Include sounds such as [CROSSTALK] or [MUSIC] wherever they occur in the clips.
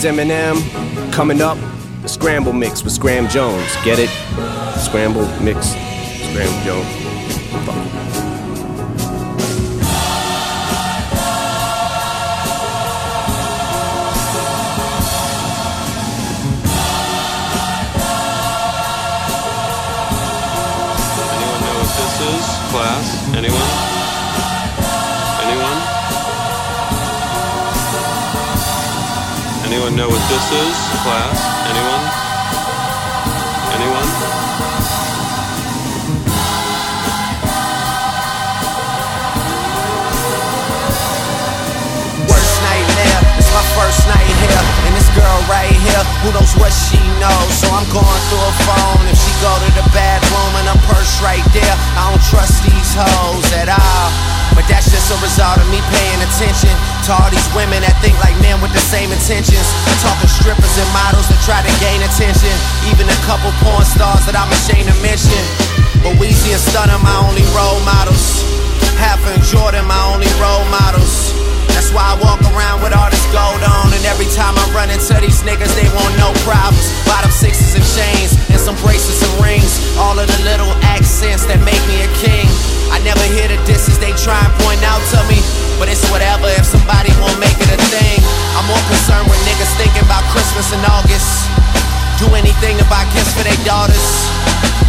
Is Eminem. Coming up, the Scramble Mix with Scram Jones. Get it? Scramble Mix, Scram Jones. Fuck. class? Anyone? Anyone know what this is, class? Anyone? Anyone? Worst nightmare, it's my first night here. And this girl right here, who knows what she knows? So I'm going through her phone. If she go to the bathroom and her purse right there, I don't trust these hoes at all. But that's just a result of me paying attention to all these women that think like men with the same intentions. Talking strippers and models that try to gain attention. Even a couple porn stars that I'm ashamed to mention. But Weezy and Stunner my only role models. Half and Jordan my only role models. That's why I walk around with all this gold on. And every time I run into these niggas, they want no problems. Bottom sixes and chains, and some bracelets and rings. All of the little accents that make me a king. I never hear the disses they try and point out to me. But it's whatever if somebody won't make it a thing. I'm more concerned with niggas thinking about Christmas in August. Do anything to buy gifts for their daughters.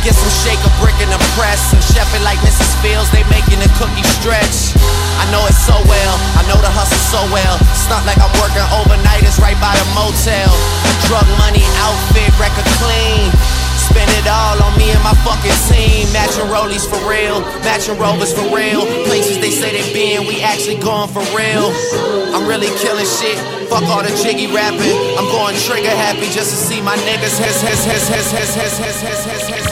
Get some shake a brick in the press and chef like Mrs. Fields, they making the cookie stretch. I know it so well, I know the hustle so well. It's not like I'm working overnight, it's right by the motel. Drug money, outfit, record clean. Spend it all on me and my fucking team. Matching rollies for real, matching rovers for real. Places they say they been, we actually going for real. I'm really killing shit. Fuck all the jiggy rapping. I'm going trigger happy just to see my niggas. Hes, hes, hes, hes, hes, hes, hes, hes, hes, hes,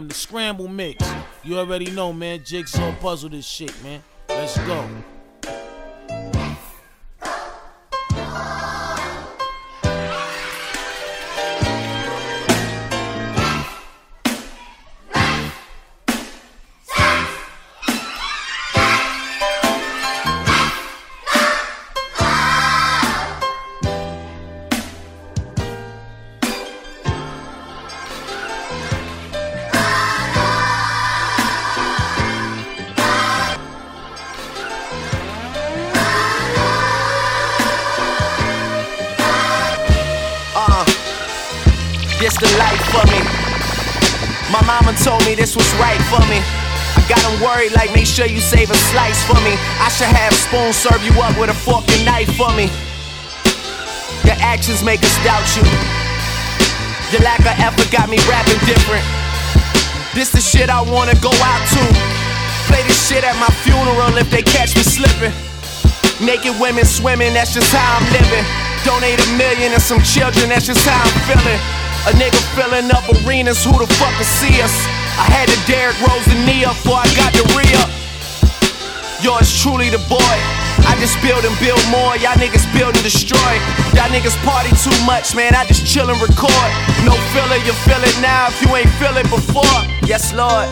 Scram, the scramble mix. You already know, man. Jigsaw puzzle this shit, man. Let's go. Got 'em worried, like make sure you save a slice for me. I should have spoon serve you up with a fork and knife for me. Your actions make us doubt you. Your lack of effort got me rapping different. This the shit I wanna go out to. Play this shit at my funeral if they catch me slipping. Naked women swimming, that's just how I'm living. Donate a million and some children, that's just how I'm feeling. A nigga filling up arenas, who the fuck will see us? I had to Derrick Rose the knee up before I got the re up. Yours truly the boy. I just build and build more. Y'all niggas build and destroy. Y'all niggas party too much, man. I just chill and record. No filler, you feel it now if you ain't feel it before. Yes, Lord.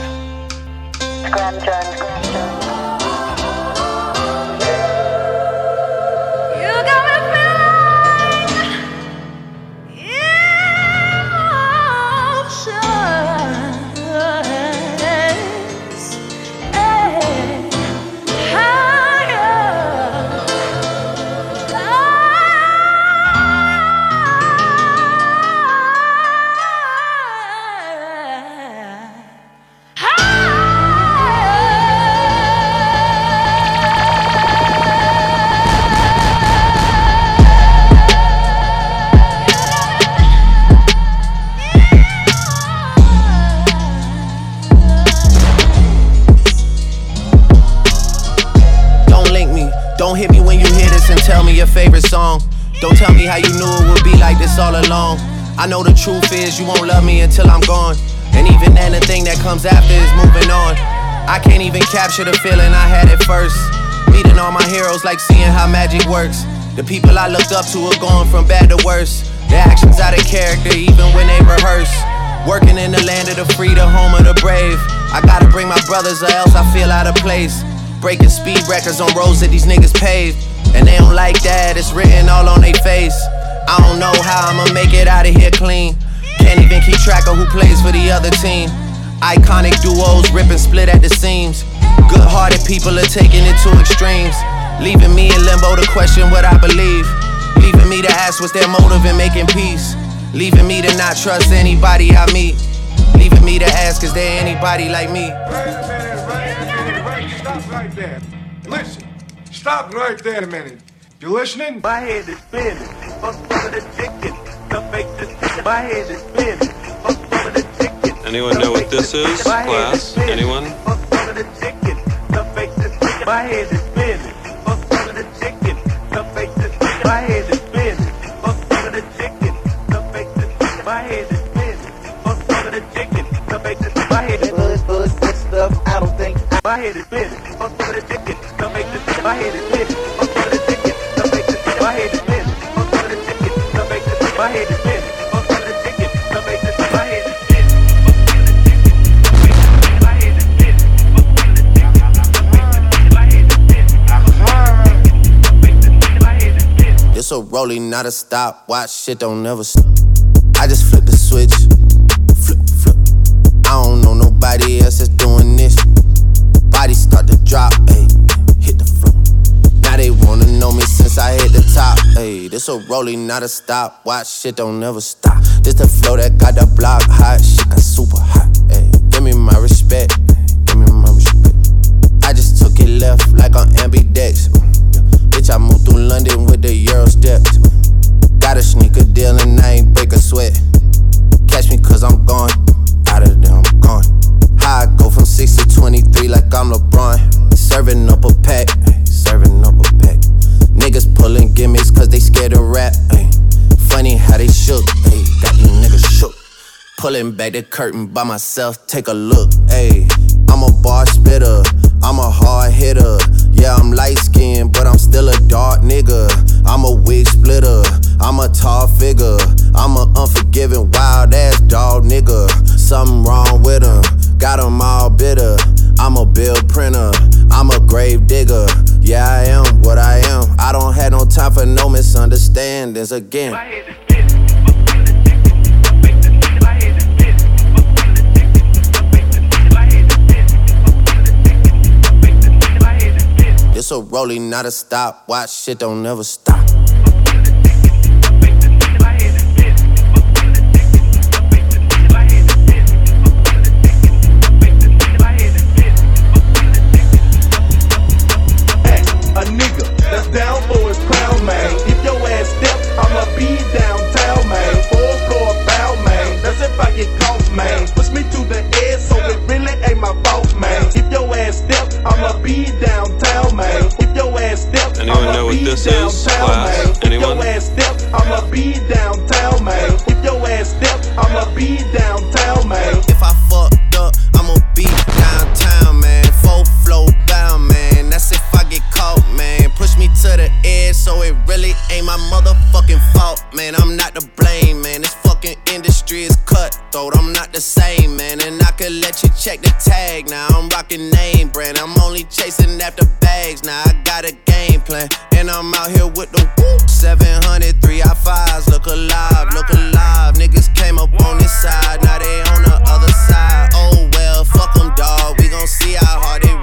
Your favorite song. Don't tell me how you knew it would be like this all along. I know the truth is you won't love me until I'm gone. And even then, the thing that comes after is moving on. I can't even capture the feeling I had at first. Meeting all my heroes like seeing how magic works. The people I looked up to are going from bad to worse. Their actions out of character even when they rehearse. Working in the land of the free, the home of the brave. I gotta bring my brothers or else I feel out of place. Breaking speed records on roads that these niggas paved. And they don't like that, it's written all on their face. I don't know how I'ma make it out of here clean. Can't even keep track of who plays for the other team. Iconic duos rip and split at the seams. Good hearted people are taking it to extremes. Leaving me in limbo to question what I believe. Leaving me to ask what's their motive in making peace. Leaving me to not trust anybody I meet. Leaving me to ask, is there anybody like me? Stop right there a minute. You listening? My head is spinning. Fuck some of the chicken. The fake this. My head is spinning. Fuck some of the chicken. Anyone know what this is? Class? Anyone? Fuck some of the chicken. The fake this. My head is spinning. Fuck some of the chicken. The fake this. My head is spinning. Fuck some of the chicken. The fake this. My head is spinning. Fuck some of the chicken. The fake this. My head is Buzz, buzz, that stuff, I my head is spinning. Fuck some the chicken. The fake this. My head is spinning. Fuck some of the chicken. The fake this. My head is spinning. Fuck some of the chicken. My head is spinning. This a rolling, not a stop. Watch shit don't never stop. I just flip the switch. Flip, flip. I don't know nobody else that's doing this. Body start to drop, ayy. They wanna know me since I hit the top. Hey, this a rolling, not a stop. Watch shit don't never stop. This the flow that got the block hot. Shit got super hot. Hey, give me my respect. Give me my respect. I just took it left like on ambidex. Bitch, I moved through London with the Euro steps. Got a sneaker deal and I ain't break a sweat. Catch me cause I'm gone. Out of there, I'm gone. Go from 6 to 23 like I'm LeBron. Serving up a pack, serving up a pack. Niggas pulling gimmicks cause they scared to rap. ay. Funny how they shook, ay, got you niggas shook. Pulling back the curtain by myself, take a look, ayy. I'm a bar spitter, I'm a hard hitter. Yeah, I'm light skinned, but I'm still a dark nigga. I'm a wig splitter, I'm a tall figure. I'm a unforgiving, wild ass dog nigga. Something wrong with him, got him all bitter. I'm a bill printer, I'm a grave digger. Yeah, I am what I am. I don't have no time for no misunderstandings again. A rolling, not a stop. Watch shit don't never stop. This is? downtown, Class? man. If Anyone? your ass step, I'ma be downtown, man. If your ass step, I'ma be downtown, man. If I fucked up, I'ma be downtown, man. Full flow bound, man. That's if I get caught, man. Push me to the edge, so it really ain't my motherfucking fault, man. I'm not to blame, man. This fucking industry is cutthroat. I'm not the same, man. And I could let you check the tag now. I'm rocking name brand. I'm only chasing after bags now. I got a game plan, and I'm out here with the whoop. 700, three I fives. Look alive, look alive. Niggas came up on this side, now they on the other side. Oh well, fuck them, dog. We gon' see how hard they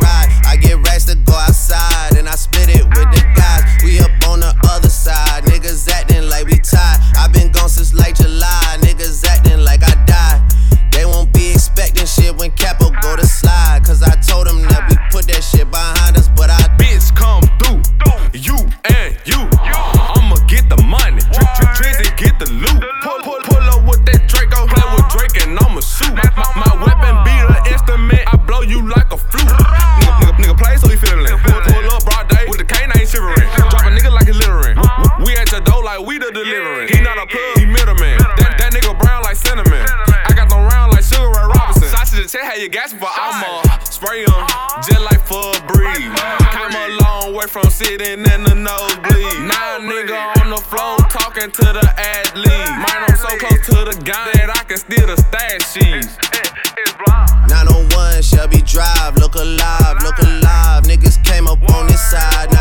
pay your gas but I'm a spray on, just like for a breeze. Come a long way from sitting in the nosebleed. Now nigga on the floor talking to the athlete. Mine, I'm so close to the guy that I can steal the stash sheets. 901 Shelby Drive, look alive, look alive. Niggas came up on this side.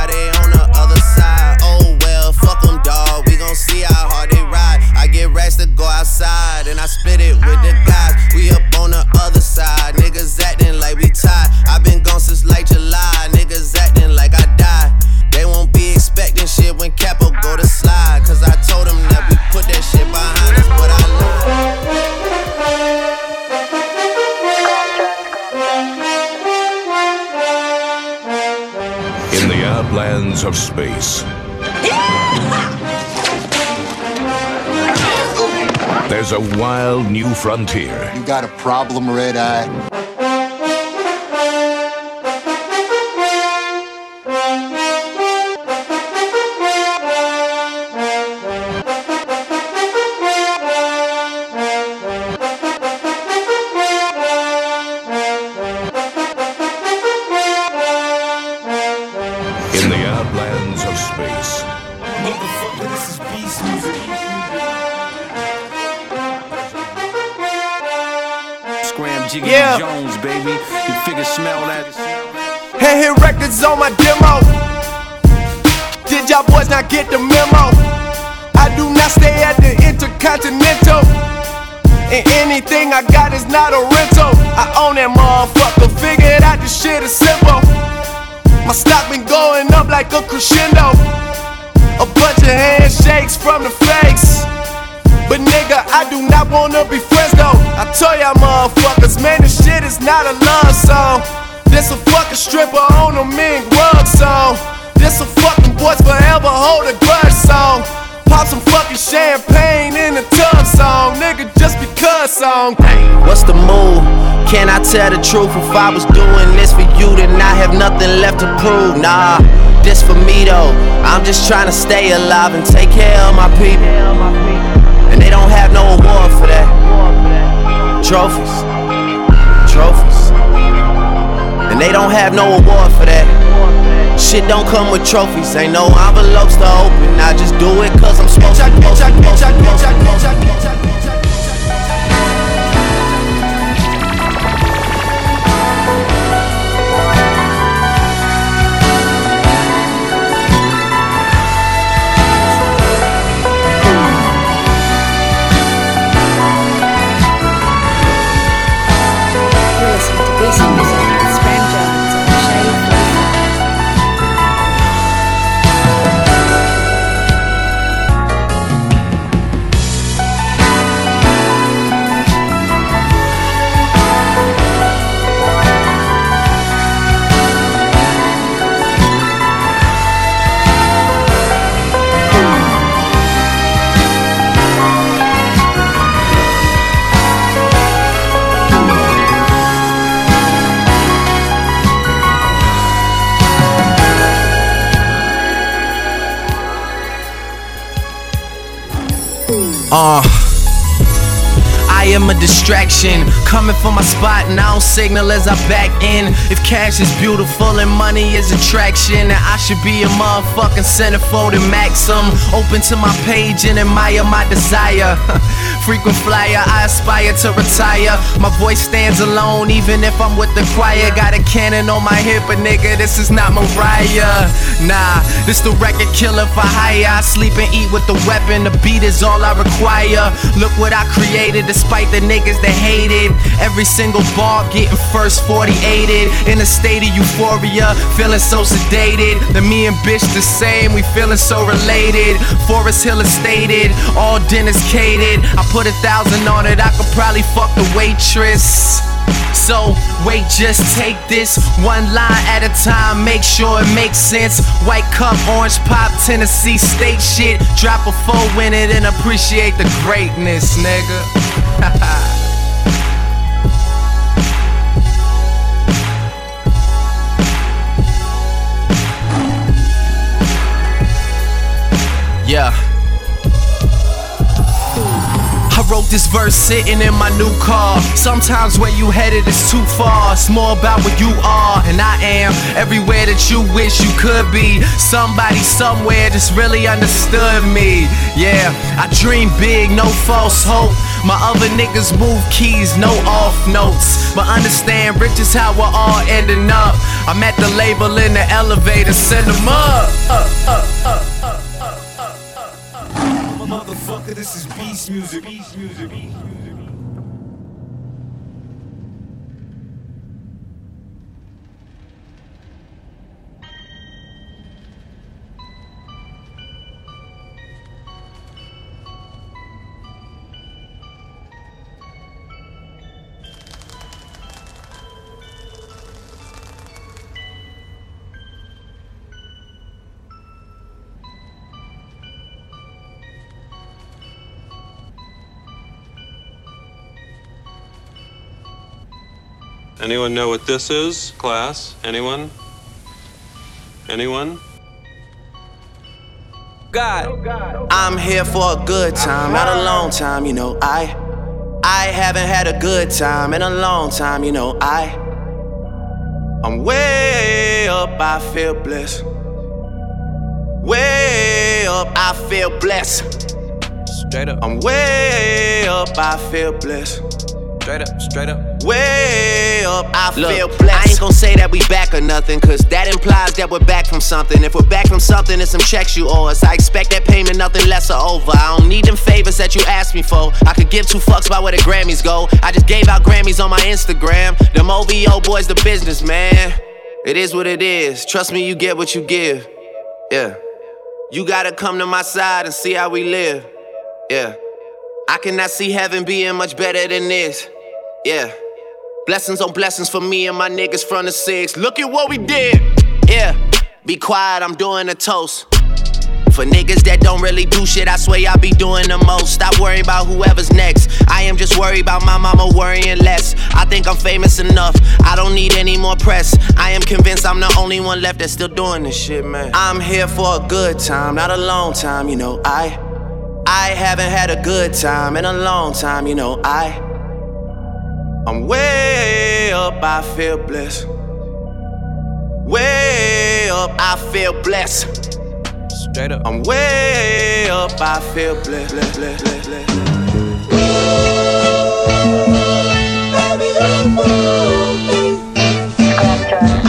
Wild new frontier. You got a problem, Red Eye? Not a rental. I own that motherfucker. Figured out this shit is simple. My stock been going up like a crescendo. A bunch of handshakes from the fakes. But nigga, I do not wanna be friends though. I tell y'all motherfuckers, man, this shit is not a love song. This a fucking stripper on a mink rug song. This a fucking boys forever hold a grudge song. Pop some fucking champagne in the tub song, nigga, just because song. What's the move? Can I tell the truth? If I was doing this for you, then I have nothing left to prove. Nah, this for me though. I'm just trying to stay alive and take care of my people. And they don't have no award for that. Trophies, trophies. And they don't have no award for that. Shit don't come with trophies, ain't no envelopes to open. I just do it cause I'm supposed to. Uh. I am a distraction, coming for my spot and I don't signal as I back in. If cash is beautiful and money is attraction, then I should be a motherfucking centerfold and maxim. Open to my page and admire my desire. [LAUGHS] Frequent flyer, I aspire to retire. My voice stands alone, even if I'm with the choir. Got a cannon on my hip, but nigga, this is not Mariah. Nah, this the record killer for hire. I sleep and eat with the weapon, the beat is all I require. Look what I created, despite the niggas that hated. Every single bar getting first 48ed. In a state of euphoria, feeling so sedated. The me and bitch the same, we feeling so related. Forest Hill estated, all dinners catered. I put a thousand on it, I could probably fuck the waitress. So, wait, just take this one line at a time, make sure it makes sense. White cup, orange pop, Tennessee state shit. Drop a four in it and appreciate the greatness, nigga. [LAUGHS] yeah. Wrote this verse sitting in my new car. Sometimes where you headed is too far. It's more about where you are, and I am everywhere that you wish you could be. Somebody somewhere just really understood me. Yeah, I dream big, no false hope. My other niggas move keys, no off notes. But understand, rich is how we're all ending up. I'm at the label in the elevator, send them up. Uh, uh. This is beast music. Beast music. Beast music. Anyone know what this is, class? Anyone? Anyone? God, I'm here for a good time, not a long time, you know. I, I haven't had a good time in a long time, you know. I, I'm way up, I feel blessed. Way up, I feel blessed. Straight up, I'm way up, I feel blessed. Straight up, straight up. Way up, I Look, feel blessed. I ain't gon' say that we back or nothing, cause that implies that we're back from something. If we're back from something, it's some checks you owe us. I expect that payment, nothing less or over. I don't need them favors that you asked me for. I could give two fucks about where the Grammys go. I just gave out Grammys on my Instagram. Them OVO boys, the business, man. It is what it is. Trust me, you get what you give. Yeah. You gotta come to my side and see how we live. Yeah. I cannot see heaven being much better than this. Yeah. Blessings on blessings for me and my niggas from the six. Look at what we did. Yeah. Be quiet, I'm doing a toast. For niggas that don't really do shit, I swear I be doing the most. Stop worrying about whoever's next. I am just worried about my mama worrying less. I think I'm famous enough. I don't need any more press. I am convinced I'm the only one left that's still doing this shit, man. I'm here for a good time, not a long time, you know. I I haven't had a good time in a long time, you know. I I'm way up, I feel blessed. Way up, I feel blessed. Straight up. I'm way up, I feel blessed. blessed, blessed, blessed, blessed. You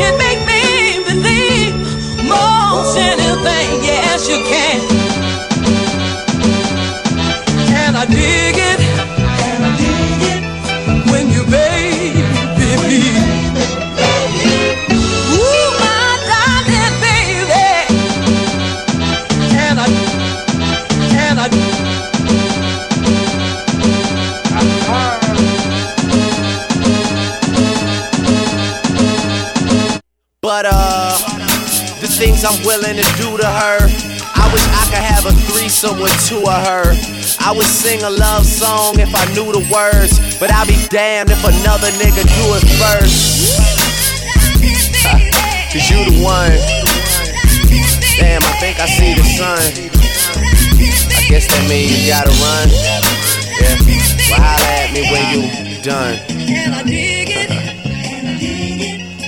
can make me believe most anything. Yes, you can. Things I'm willing to do to her. I wish I could have a threesome with two of her. I would sing a love song if I knew the words, but I'd be damned if another nigga do it first. [LAUGHS] Cause you the one. Damn, I think I see the sun. I guess that means you gotta run. Yeah. Well, holla at me when you done. [LAUGHS]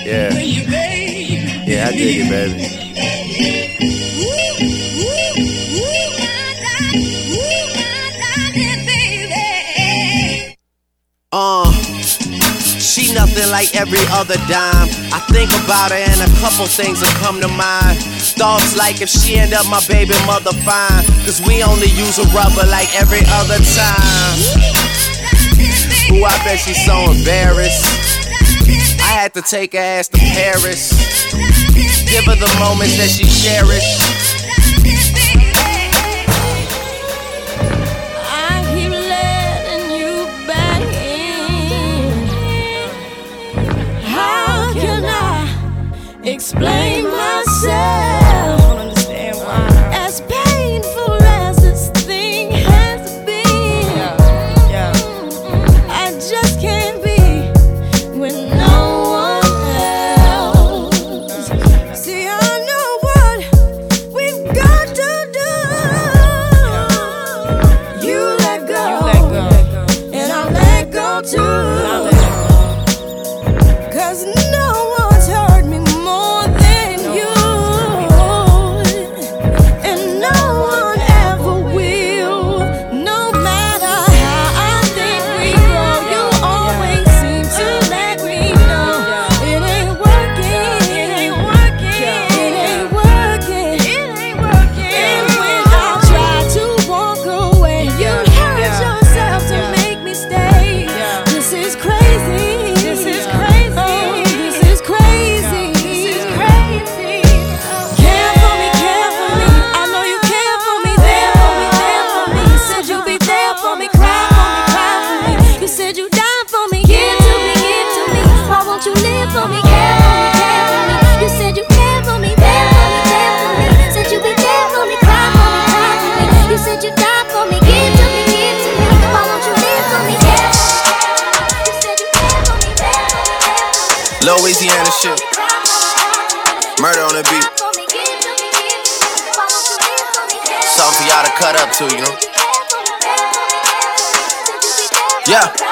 Yeah. Yeah, I dig it, baby. Like every other dime. I think about her and a couple things will come to mind. Thoughts like if she end up my baby mother fine. Cause we only use a rubber like every other time. Ooh, I bet she's so embarrassed. I had to take her ass to Paris. Give her the moments that she cherished. Explain up to, you? Yeah.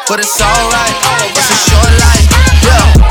but it's alright. It's a short life, yeah.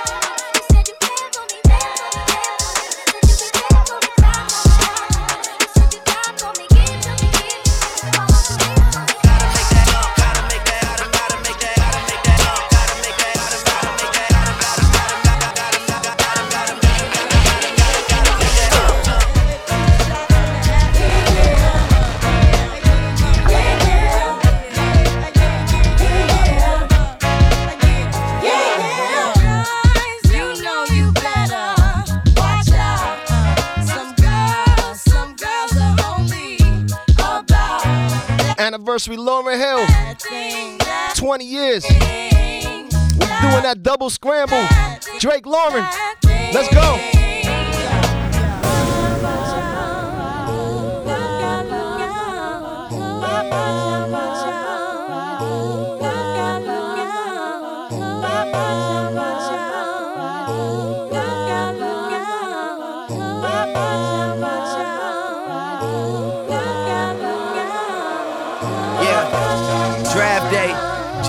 Anniversary, Lauryn Hill. 20 years. We're doing that double scramble. Drake Lauryn. Let's go.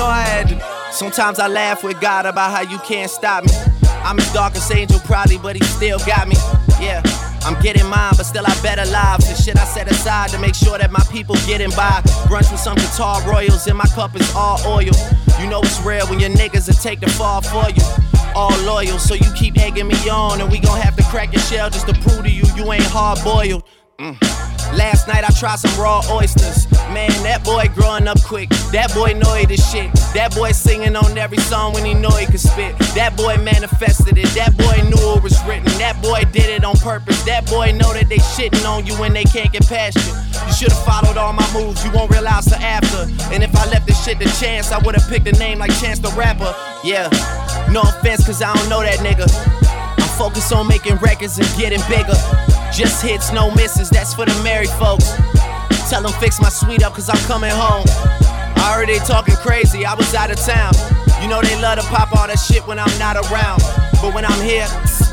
know I had to. Sometimes I laugh with God about how you can't stop me. I'm his darkest angel, probably, but he still got me. Yeah. I'm getting mine, but still I better lives. The shit I set aside to make sure that my people getting by. Brunch with some guitar royals, and my cup is all oil. You know it's real when your niggas will take the fall for you. All loyal, so you keep egging me on, and we gon' have to crack your shell just to prove to you you ain't hard boiled. Mm. Last night I tried some raw oysters. Man, that boy growing up quick. That boy know he the shit. That boy singing on every song when he know he could spit. That boy manifested it. That boy knew it was written. That boy did it on purpose. That boy know that they shitting on you when they can't get past you. You should've followed all my moves. You won't realize the after. And if I left this shit to chance, I would've picked a name like Chance the Rapper. Yeah, no offense, cause I don't know that nigga. I'm focused on making records and getting bigger. Just hits, no misses, that's for the married folks. Tell them fix my suite up, cause I'm coming home. I they talking crazy, I was out of town. You know they love to pop all that shit when I'm not around. But when I'm here,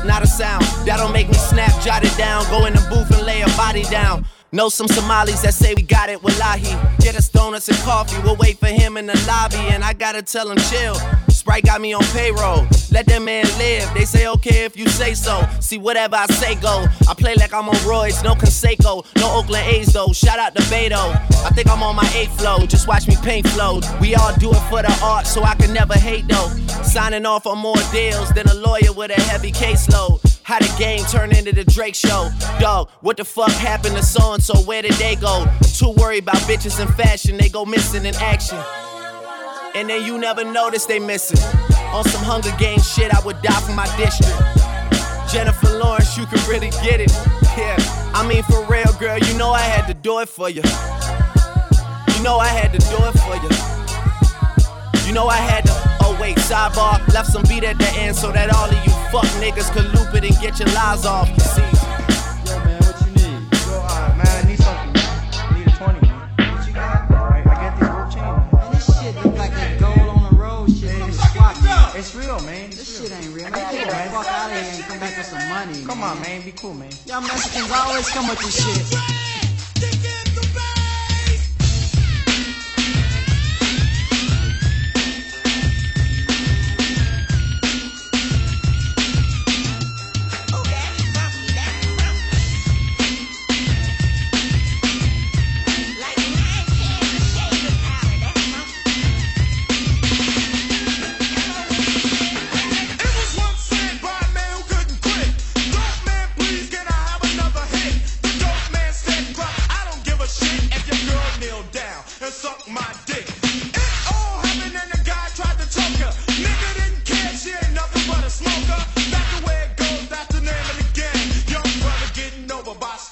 not a sound. That'll make me snap, jot it down, go in the booth and lay a body down. Know some Somalis that say we got it, wallahi. Get us donuts and coffee, we'll wait for him in the lobby, and I gotta tell him chill. Sprite got me on payroll. Let that man live. They say okay if you say so. See whatever I say go. I play like I'm on Royce, no Canseco, no Oakland A's though. Shout out to Beto. I think I'm on my eighth flow. Just watch me paint flow. We all do it for the art, so I can never hate though. Signing off on more deals than a lawyer with a heavy caseload. How the game turn into the Drake show. Dog, what the fuck happened to so and so? Where did they go? Too worried about bitches and fashion, they go missing in action. And then you never notice they missing. On some Hunger Games shit, I would die for my district. Jennifer Lawrence, you can really get it. Yeah, I mean for real, girl, you know I had to do it for you. You know I had to do it for you. You know I had to. Oh wait, sidebar, left some beat at the end so that all of you fuck niggas could loop it and get your lies off. See. It's real, man. This shit ain't real. Man, get the fuck out of here and come back with some money. Come on, man. Be cool, man. Y'all Mexicans always come with this shit.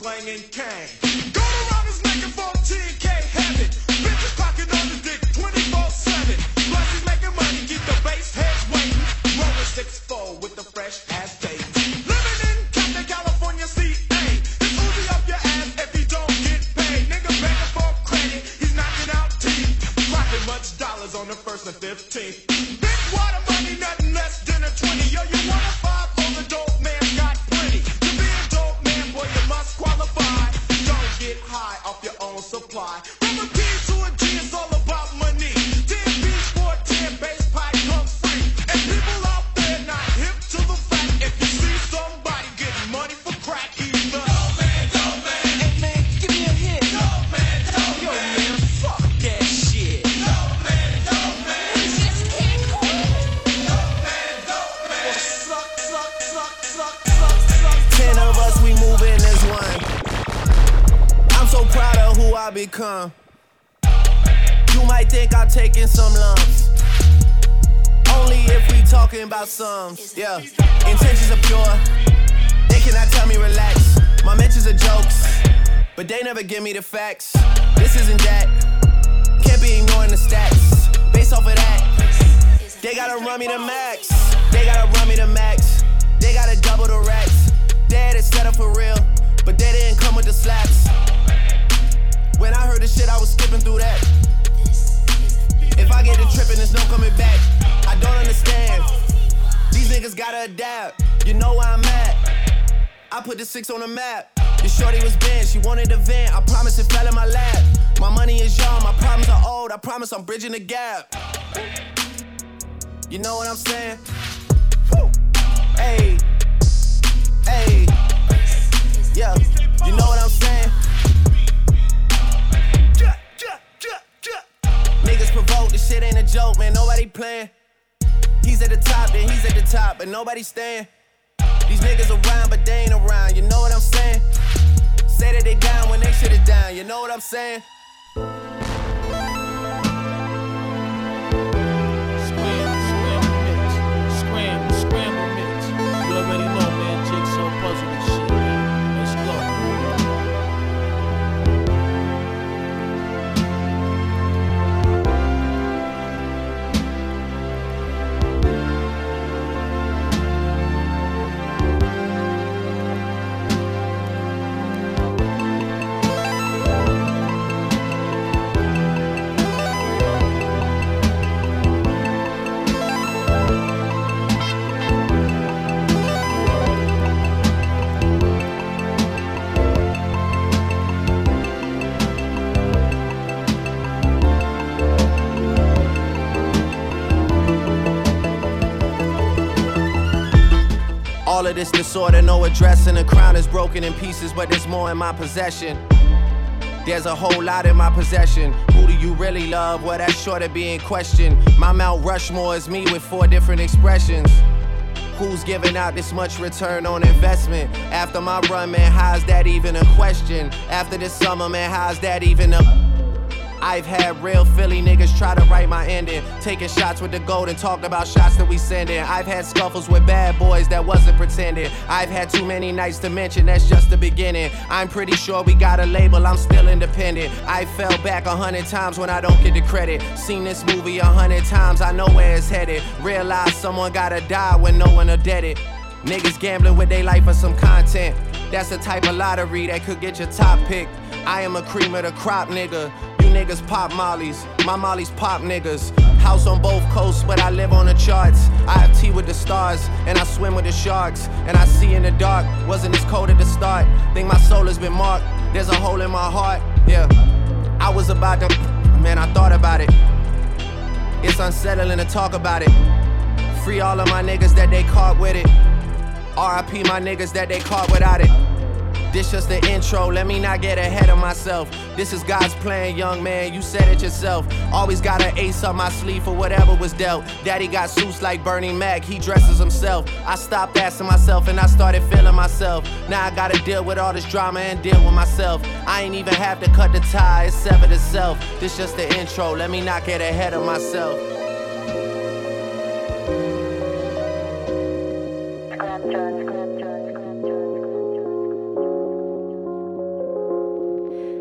Become. Disorder, no address, and The crown is broken in pieces, but there's more in my possession. There's a whole lot in my possession. Who do you really love? Well, that's sure to be in question. My Mount Rushmore is me with four different expressions. Who's giving out this much return on investment? After my run, man, how's that even a question? After this summer, man, how's that even a. I've had real Philly niggas try to write my ending. Taking shots with the gold and talking about shots that we sending. I've had scuffles with bad boys that wasn't pretending. I've had too many nights to mention, that's just the beginning. I'm pretty sure we got a label, I'm still independent. I fell back a hundred times when I don't get the credit. Seen this movie a hundred times, I know where it's headed. Realize someone gotta die when no one will dead it. Niggas gambling with their life for some content. That's the type of lottery that could get your top pick. I am a cream of the crop nigga. Niggas pop mollies, my mollies pop niggas. House on both coasts, but I live on the charts. I have tea with the stars, and I swim with the sharks. And I see in the dark, wasn't as cold at the start. Think my soul has been marked, there's a hole in my heart. Yeah, I was about to, man, I thought about it. It's unsettling to talk about it. Free all of my niggas that they caught with it. RIP my niggas that they caught without it. This just the intro, let me not get ahead of myself. This is God's plan, young man, you said it yourself. Always got an ace up my sleeve for whatever was dealt. Daddy got suits like Bernie Mac, he dresses himself. I stopped asking myself and I started feeling myself. Now I gotta deal with all this drama and deal with myself. I ain't even have to cut the tie, it's severed itself. This just the intro, let me not get ahead of myself.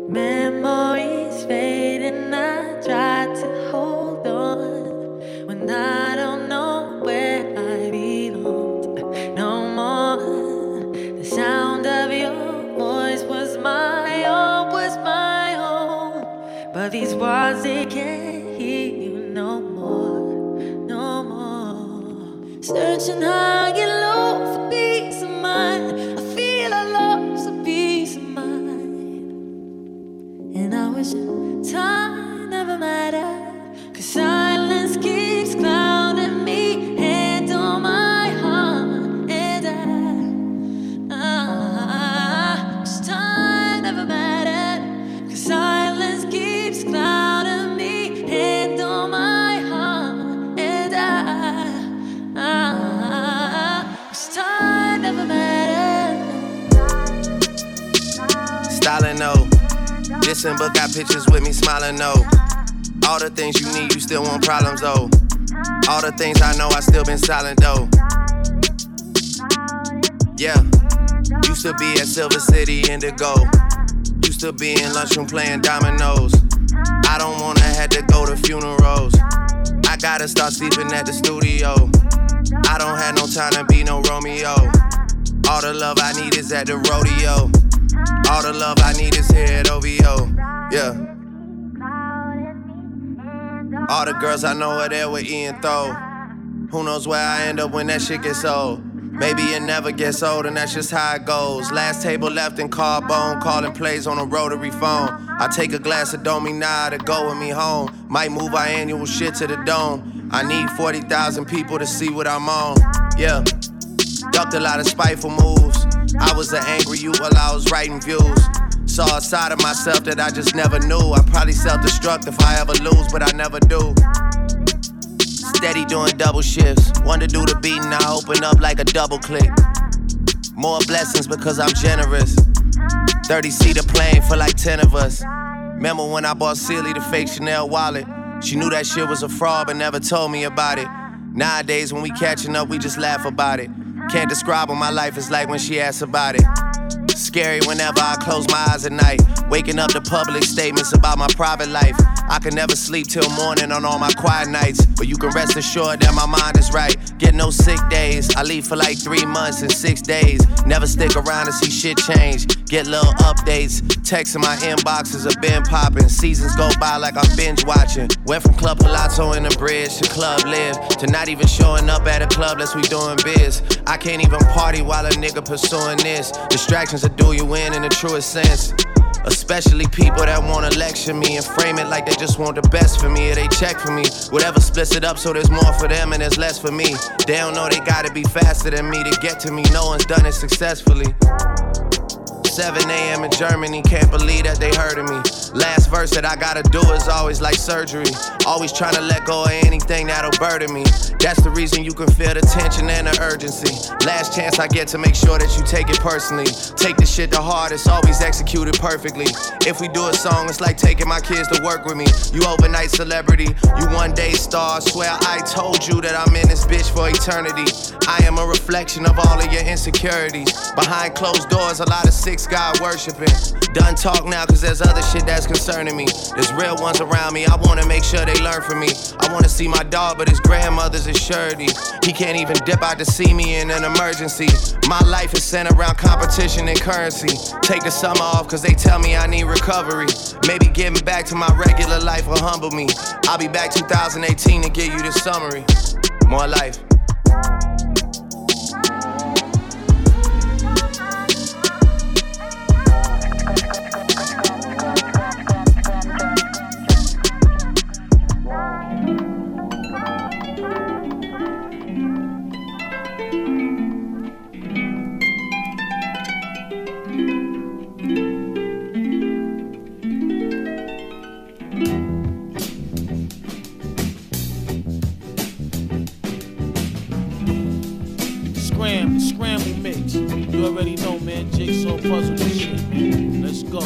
Memories fade and I try to hold on when I don't know where I belong no more. The sound of your voice was my own, was my own. But these walls they can't hear you no more, no more. Searching high and low for peace of mind. And Listen, but got pictures with me smiling no. All the things you need, you still want problems though. All the things I know, I still been silent though. Yeah, used to be at Silver City Indigo. Used to be in lunchroom playing dominoes. I don't wanna have to go to funerals. I gotta start sleeping at the studio. I don't have no time to be no Romeo. All the love I need is at the rodeo. All the love I need is here at OVO. Yeah. All the girls I know are there with Ian Throw. Who knows where I end up when that shit gets old? Maybe it never gets old, and that's just how it goes. Last table left in Carbone, calling plays on a rotary phone. I take a glass of Domina to go with me home. Might move our annual shit to the dome. I need 40,000 people to see what I'm on. Yeah. Ducked a lot of spiteful moves. I was an angry you while I was writing views. Saw a side of myself that I just never knew. I probably self destruct if I ever lose, but I never do. Steady doing double shifts. One to do the beating, I open up like a double click. More blessings because I'm generous. 30 seater plane for like 10 of us. Remember when I bought Sealy the fake Chanel wallet? She knew that shit was a fraud but never told me about it. Nowadays, when we catching up, we just laugh about it. Can't describe what my life is like when she asks about it. Scary whenever I close my eyes at night. Waking up to public statements about my private life. I can never sleep till morning on all my quiet nights. But you can rest assured that my mind is right. Get no sick days. I leave for like three months and six days. Never stick around to see shit change. Get little updates. Texts in my inboxes have been popping. Seasons go by like I'm binge watching. Went from Club Palazzo in the bridge to Club LIV. To not even showing up at a club unless we doing biz. I can't even party while a nigga pursuing this. Distractions will do you in in the truest sense. Especially people that wanna lecture me and frame it like they just want the best for me or they check for me. Whatever splits it up so there's more for them and there's less for me. They don't know they gotta be faster than me to get to me. No one's done it successfully. 7 a.m. in Germany, can't believe that they heard of me. Last verse that I gotta do is always like surgery. Always trying to let go of anything that'll burden me. That's the reason you can feel the tension and the urgency. Last chance I get to make sure that you take it personally. Take the shit to heart, it's always executed perfectly. If we do a song, it's like taking my kids to work with me. You overnight celebrity, you one day star. Swear I told you that I'm in this bitch for eternity. I am a reflection of all of your insecurities. Behind closed doors, a lot of six God worshiping. Done talk now, cause there's other shit that's concerning me. There's real ones around me, I wanna make sure they learn from me. I wanna see my dog, but his grandmother's a surety. He can't even dip out to see me in an emergency. My life is centered around competition and currency. Take the summer off, cause they tell me I need recovery. Maybe getting back to my regular life will humble me. I'll be back 2018 to give you the summary. More life. Already know, man. Jigsaw puzzle and shit, man. Let's go.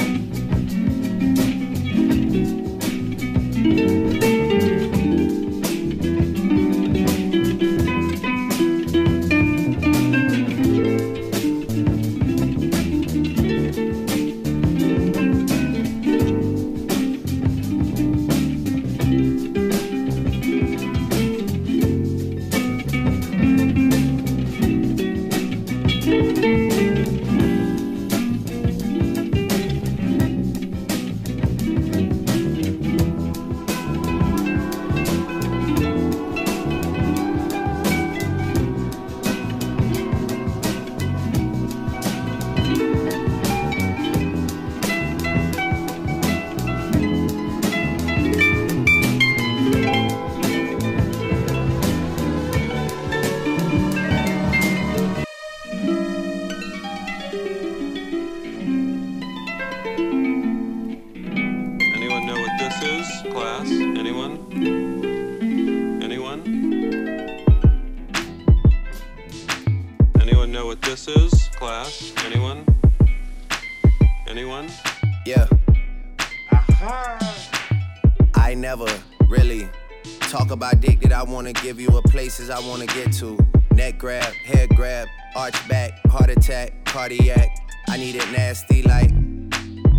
Wanna give you a places I wanna get to. Neck grab, head grab, arch back, heart attack, cardiac. I need it nasty like,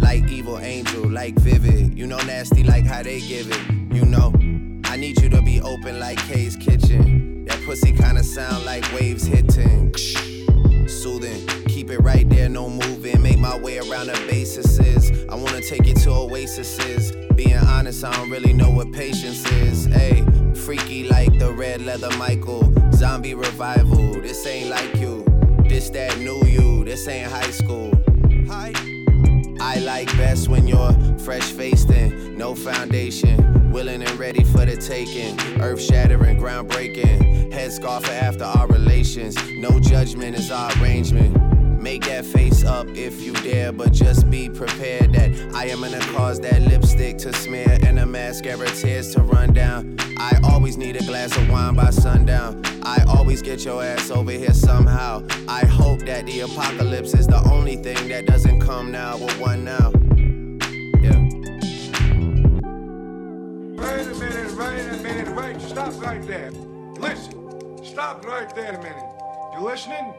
like evil angel, like vivid. You know nasty like how they give it. You know, I need you to be open like Kay's kitchen. That pussy kinda sound like waves hitting. Soothing, keep it right there, no moving. Make my way around the bases. I wanna take you to oases. Being honest, I don't really know what patience is. Hey, freaky like the red leather Michael. Zombie revival, this ain't like you. This that new you, this ain't high school. Hi. I like best when you're fresh faced and no foundation. Willing and ready for the taking. Earth shattering, groundbreaking. Headscarf for after our relations. No judgment is our arrangement. Make that face up if you dare, but just be prepared that I am gonna cause that lipstick to smear and the mascara tears to run down. I always need a glass of wine by sundown. I always get your ass over here somehow. I hope that the apocalypse is the only thing that doesn't come now with one now. Yeah. Wait a minute, wait a minute, wait. Stop right there. Listen. Stop right there a minute. You listening?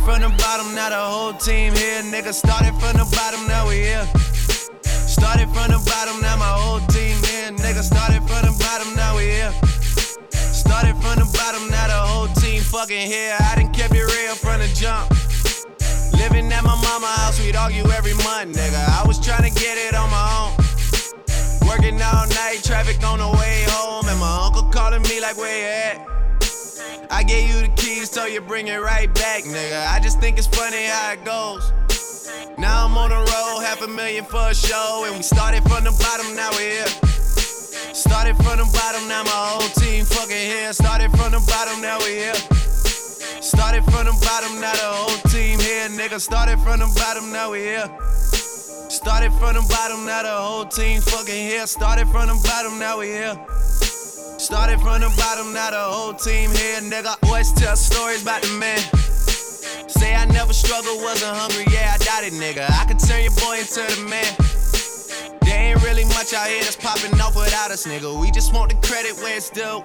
Started from the bottom, now the whole team here. Nigga, started from the bottom, now we here. Started from the bottom, now my whole team here. Nigga, started from the bottom, now we here. Started from the bottom, now the whole team fucking here. I done kept it real from the jump. Living at my mama house, we'd argue every month, nigga. I was trying to get it on my own. Working all night, traffic on the way home, and my uncle calling me like, where you at? I gave you the so you bring it right back, nigga. I just think it's funny how it goes. Now I'm on the road, half a million for a show, and we started from the bottom, now we're here. Started from the bottom, now my whole team fucking here. Started from the bottom, now we're here. Started from the bottom, now the whole team here, nigga. Started from the bottom, now we're here. Started from the bottom, now the whole team fucking here. Started from the bottom, now we're here. Started from the bottom, now the whole team here, nigga. Always tell stories about the man. Say I never struggled, wasn't hungry, yeah, I doubt it, nigga. I could turn your boy into the man. There ain't really much out here that's popping off without us, nigga. We just want the credit where it's due.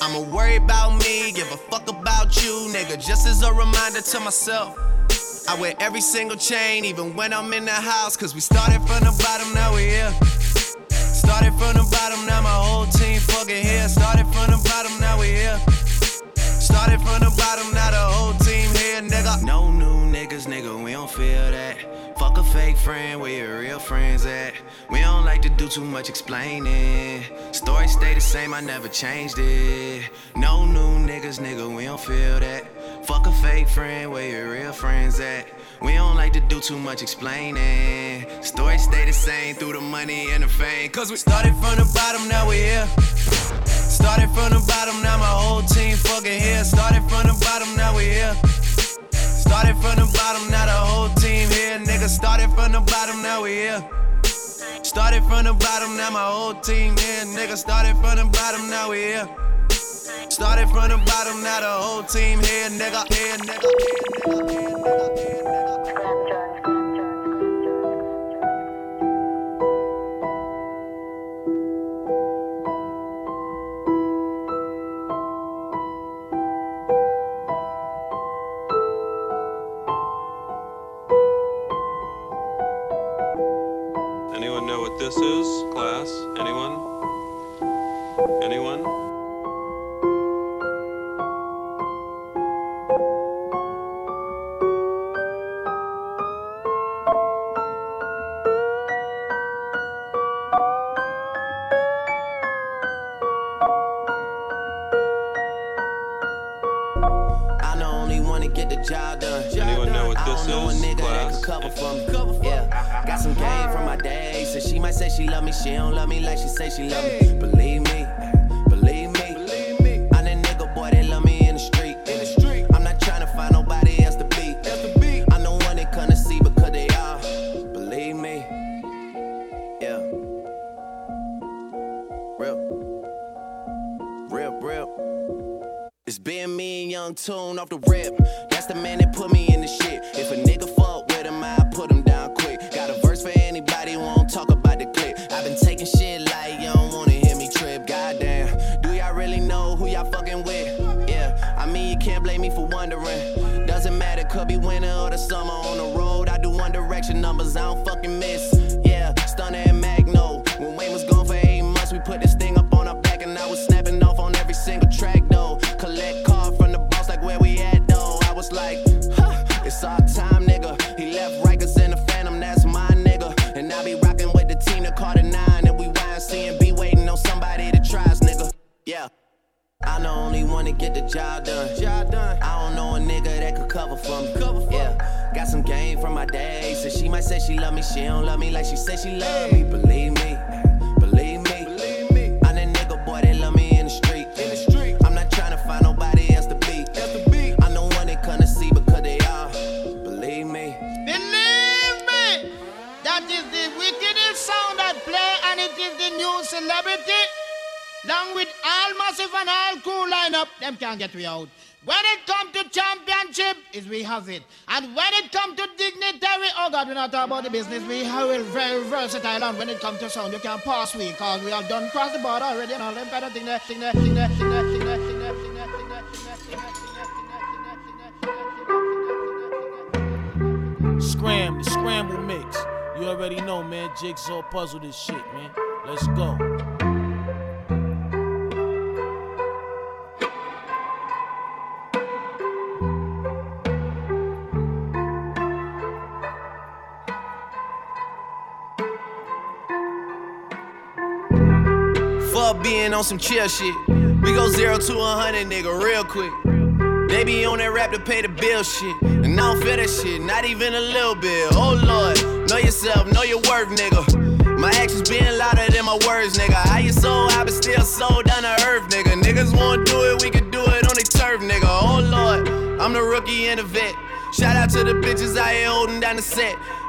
I'ma worry about me, give a fuck about you, nigga. Just as a reminder to myself. I wear every single chain, even when I'm in the house. Cause we started from the bottom, now we here. Started from the bottom, now my whole team fucking here. Started from the bottom, now we here. Started from the bottom, now the whole team here, nigga. No new niggas, nigga, we don't feel that. Fuck a fake friend, where your real friends at? We don't like to do too much explaining. Story stay the same, I never changed it. No new niggas, nigga, we don't feel that. Fuck a fake friend, where your real friends at? We don't like to do too much explaining. Story stay the same through the money and the fame. Cause we started from the bottom, now we here. Started from the bottom, now my whole team fucking here. Started from the bottom, now we here. Started from the bottom, now the whole team here. Nigga, started from the bottom, now we here. Started from the bottom, now my whole team here. Nigga, started from the bottom, now we here. Started from the bottom, now the whole team here, nigga. Here, nigga. Here, nigga. Here, nigga. Anyone know what this is, class? Anyone? Anyone? Job done. Anyone know what I this don't know a is, nigga that class? could cover for me. Yeah, got some game from my day. So she might say she love me, she don't love me like she say she love me. Believe me, Young Tune off the rip. That's the man that put me in the shit. If a nigga fuck with him, I put him down quick. Got a verse for anybody who won't talk about the clip. I've been taking shit like you don't wanna hear me trip. Goddamn, do y'all really know who y'all fucking with? Yeah, I mean you can't blame me for wondering. Doesn't matter, could be winter or the summer on the road. I do one direction numbers, I don't fucking miss. I know only one to get the job done. Job done. I don't know a nigga that could cover for me. Cover for yeah. Got some game from my day. So she might say she love me, she don't love me like she said she love me. Believe me, along with all massive and all cool lineup, them can't get me out. When it come to championship, is we have it. And when it come to dignitary, oh God, we're not talking about the business. We have it very versatile. And when it come to sound, you can't pass we, cause we have done cross the border already and all them kind of thing there, thing there, thing there, thing there, thing there, thing there, thing there, thing there, thing there. Scram, the scramble mix. You already know, man. Jigsaw puzzle this shit, man. Let's go. Fuck being on some chill shit. We go zero to a hundred, nigga, real quick. They be on that rap to pay the bill shit. And I don't feel that shit, not even a little bit. Oh lord, know yourself, know your worth, nigga. My actions being louder than my words, nigga. How you so I but still so down to earth, nigga. Niggas wanna do it, we can do it on the turf, nigga. Oh lord, I'm the rookie and the vet. Shout out to the bitches out here holding down the set.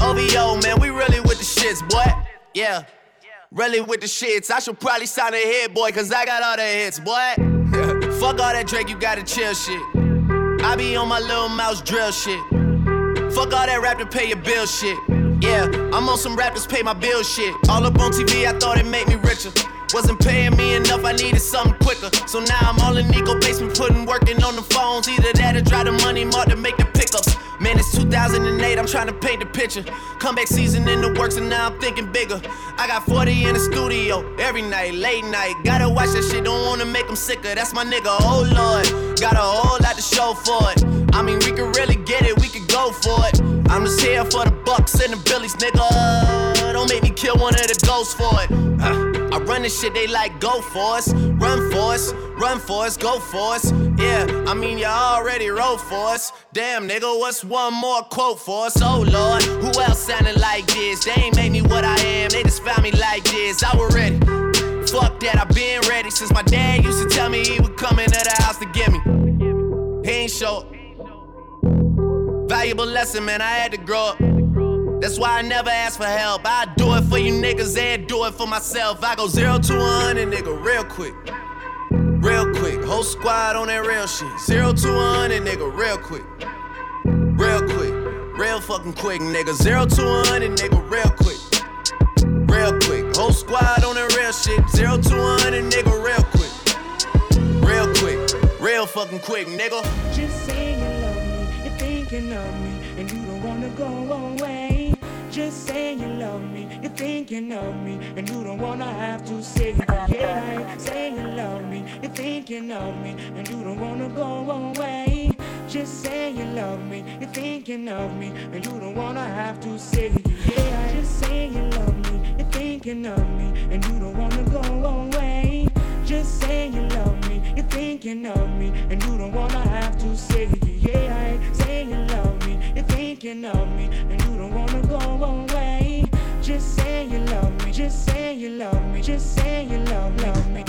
OVO, man, we really with the shits, boy. Yeah, really with the shits. I should probably sign a hit, boy, cause I got all the hits, boy. [LAUGHS] fuck all that Drake, you gotta chill shit. I be on my Lil Mouse drill shit. Fuck all that rap to pay your bill shit. Yeah, I'm on some rappers pay my bill shit. All up on TV, I thought it made me richer. Wasn't paying me enough, I needed something quicker. So now I'm all in Nico basement, putting working on the phones. Either that or drive the money mark to make the pickups. Man, it's 2008, I'm trying to paint the picture. Comeback season in the works, and now I'm thinking bigger. I got 40 in the studio every night, late night. Gotta watch that shit, don't wanna make them sicker. That's my nigga, oh lord. Got a whole lot to show for it. I mean, we could really get it, we could go for it. I'm just here for the bucks and the billies, nigga. Don't make me kill one of the ghosts for it. Uh, I run this shit, they like go for us, run for us, run for us, go for us. Yeah, I mean you already wrote for us. Damn, nigga, what's one more quote for us? Oh lord, who else sounded like this? They ain't made me what I am, they just found me like this. I was ready. Fuck that, I've been ready since my dad used to tell me he would come into the house to get me. He ain't show. Valuable lesson, man, I had to grow up. That's why I never ask for help. I do it for you niggas and do it for myself. I go zero to one, and nigga, real quick. Real quick. Whole squad on that real shit. Zero to one, and nigga, real quick. Real quick. Real fucking quick, nigga. Zero to one, nigga, real quick. Real quick. Whole squad on that real shit. Zero to one, nigga, real quick. Real quick. Real fucking quick, nigga. Just say you love me, you're thinking of me, and you don't wanna go away. Just say you love me, you're thinking of me, and you don't wanna have to say yeah. Say you love me, you're thinking of me, and you don't wanna go away. Just say you love me, you're thinking of me, and you don't wanna have to say yeah. Just say you love me, you're thinking of me, and you don't wanna go away. Just say you love me, you're thinking of me, and you don't wanna have to say yeah. Say you love me, you're thinking of me, and you don't wanna away. Just say you love me, just say you love me, just say you love, love me.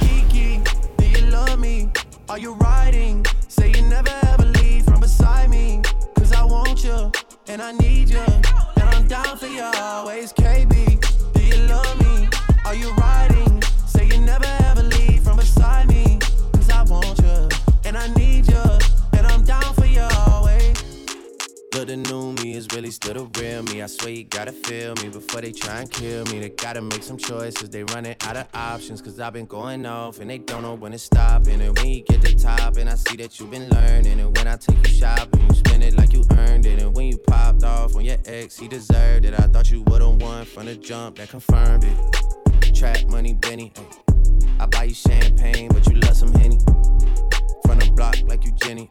Kiki, do you love me? Are you riding? Say you never ever leave from beside me. Cause I want you, and I need you, and I'm down for you always. KB, do you love me? Are you riding? Say you never ever leave from beside me. Cause I want you, and I need you, Look, the new me is really still the real me. I swear you gotta feel me before they try and kill me. They gotta make some choices. They running out of options. Cause I've been going off and they don't know when to stop. And then when you get to top, and I see that you've been learning. And when I take you shopping, you spend it like you earned it. And when you popped off on your ex, he deserved it. I thought you would've won from the jump that confirmed it. Trap money, Benny. I buy you champagne, but you love some Henny. From the block like you Jenny.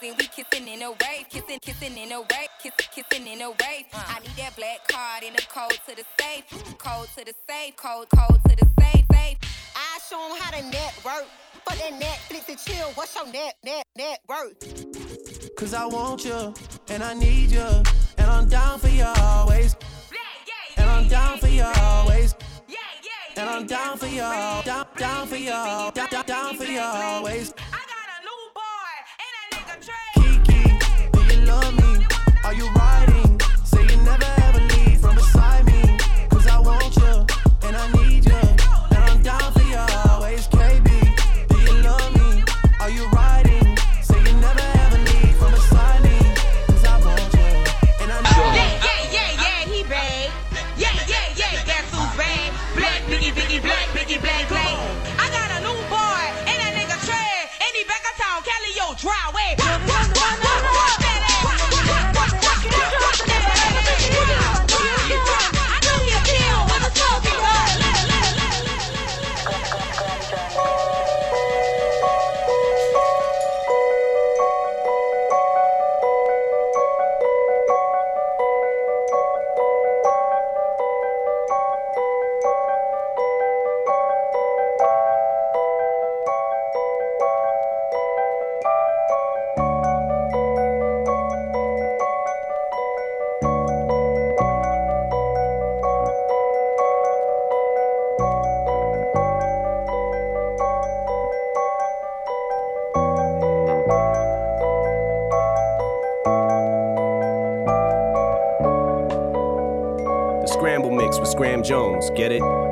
kissing in a race, kiss, kissing in a race. Uh. I need that black card in the code to the safe, code to the safe, code, code to the safe, safe. I show 'em how to network. For that Netflix and chill, what's your net, net, net worth? Cause I want you, and I need you, and I'm down for you always. And I'm down for you always. And I'm down for you, down, down for you, down, down, down for you always. You riding? Get it?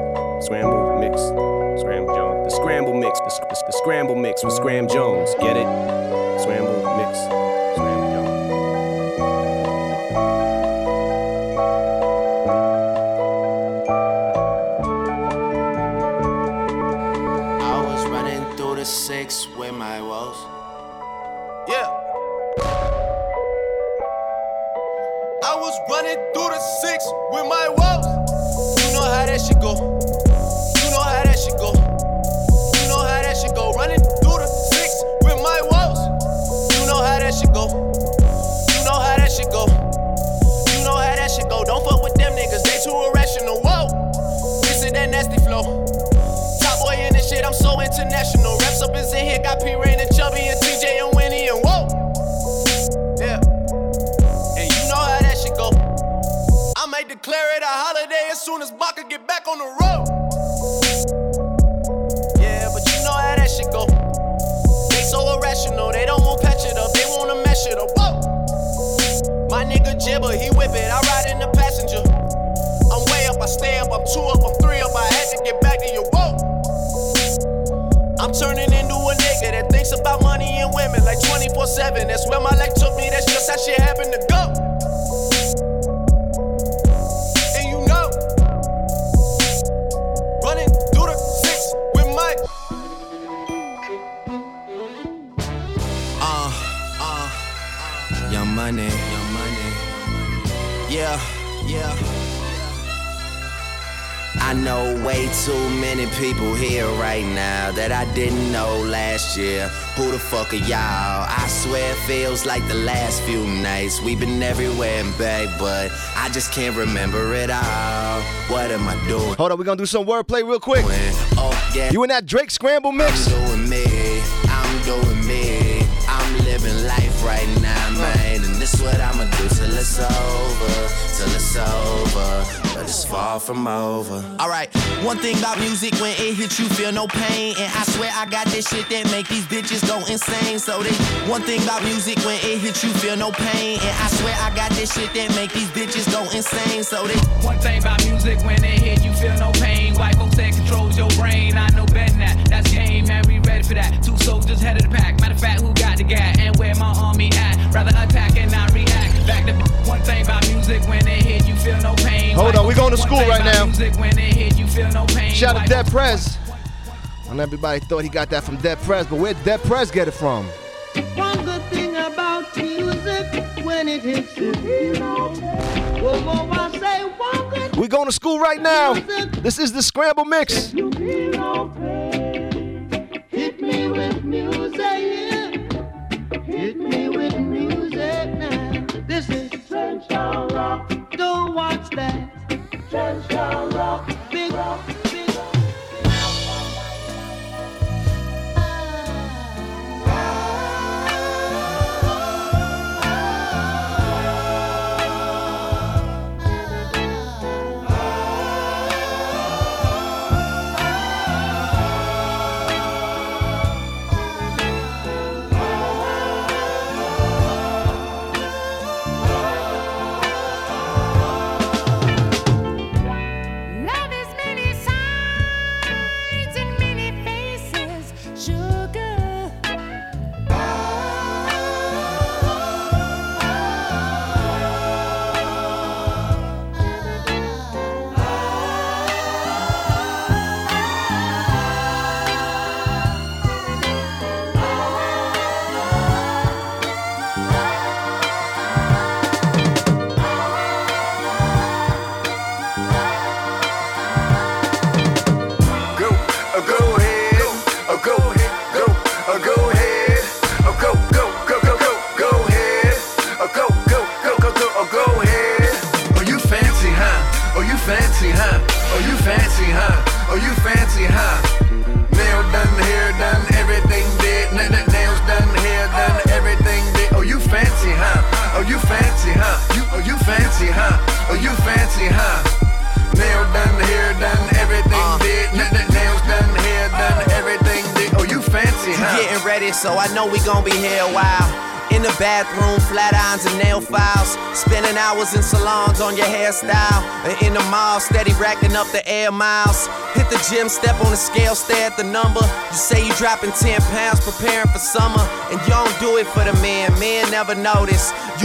Nights. We've been everywhere and back, but I just can't remember it all. What am I doing? Hold on, we're gonna do some wordplay real quick. Oh, yeah. You in that Drake Scramble mix? I'm doing me, I'm doing me. I'm living life right now, man. And this what I'ma do till it's over, till it's over. But it's far from over. Alright, one thing about music, when it hits you, feel no pain. And I swear I got this shit that make these bitches go insane. So they, one thing about music, when it hits you, feel no pain. And I swear I got this shit that make these bitches go insane. So they, One thing about music, when it hit, you feel no pain. White folks it controls your brain. I know better than that. That's game, man. We ready for that. Two soldiers head of the pack. Matter of fact, who got the gat and where my army at? Rather attack and not react. Back to one thing about music, when it hit, you feel no pain. Hold on, we going to school right now. Music, when it hit, you feel no pain. Shout out to Dead folks- Prez. And everybody thought he got that from Dead Prez, but where'd Dead Prez get it from? One good thing about music when it hits you. Whoa, whoa, I say one good We going to school right now. This is the Scramble Mix. On your hairstyle. And in the mall, steady racking up the air miles. Hit the gym, step on the scale, stare at the number. You say you dropping 10 pounds, preparing for summer. And you don't do it for the men, men never notice.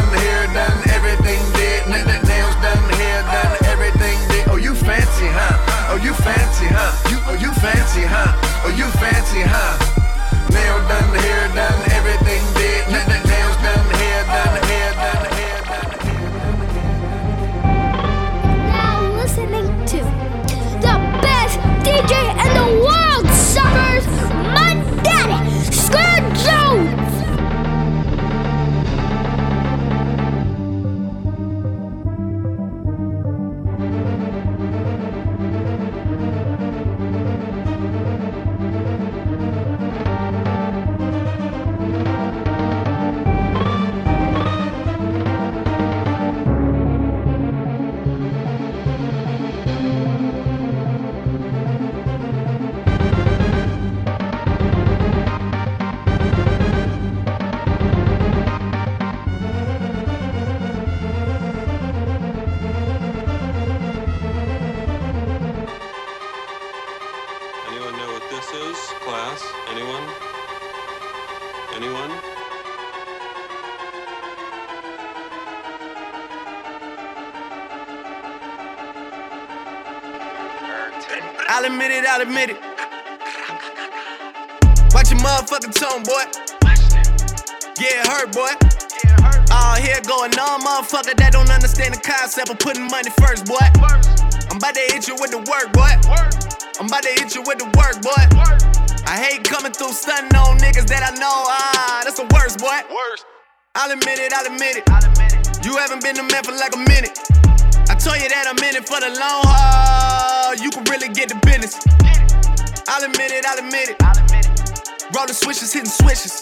Done, hair done, everything did. N- n- nails done, hair done, everything did. Oh, you fancy, huh? Oh, you fancy, huh? You, oh, you fancy, huh? Oh, you fancy, huh? Nail done, hair done, everything did. N- Anyone? I'll admit it, I'll admit it. Watch your motherfucking tone, boy. Yeah, it hurt, boy. Oh, here going on, motherfucker that don't understand the concept of putting money first, boy. I'm about to hit you with the work, boy. I'm about to hit you with the work, boy. I hate coming through stunting on niggas that I know. Ah, that's the worst, boy. Worst. I'll admit it, I'll admit it. You haven't been a man for like a minute. I told you that I'm in it for the long haul. You can really get the business. I'll admit it, I'll admit it. Rolling switches, hitting switches.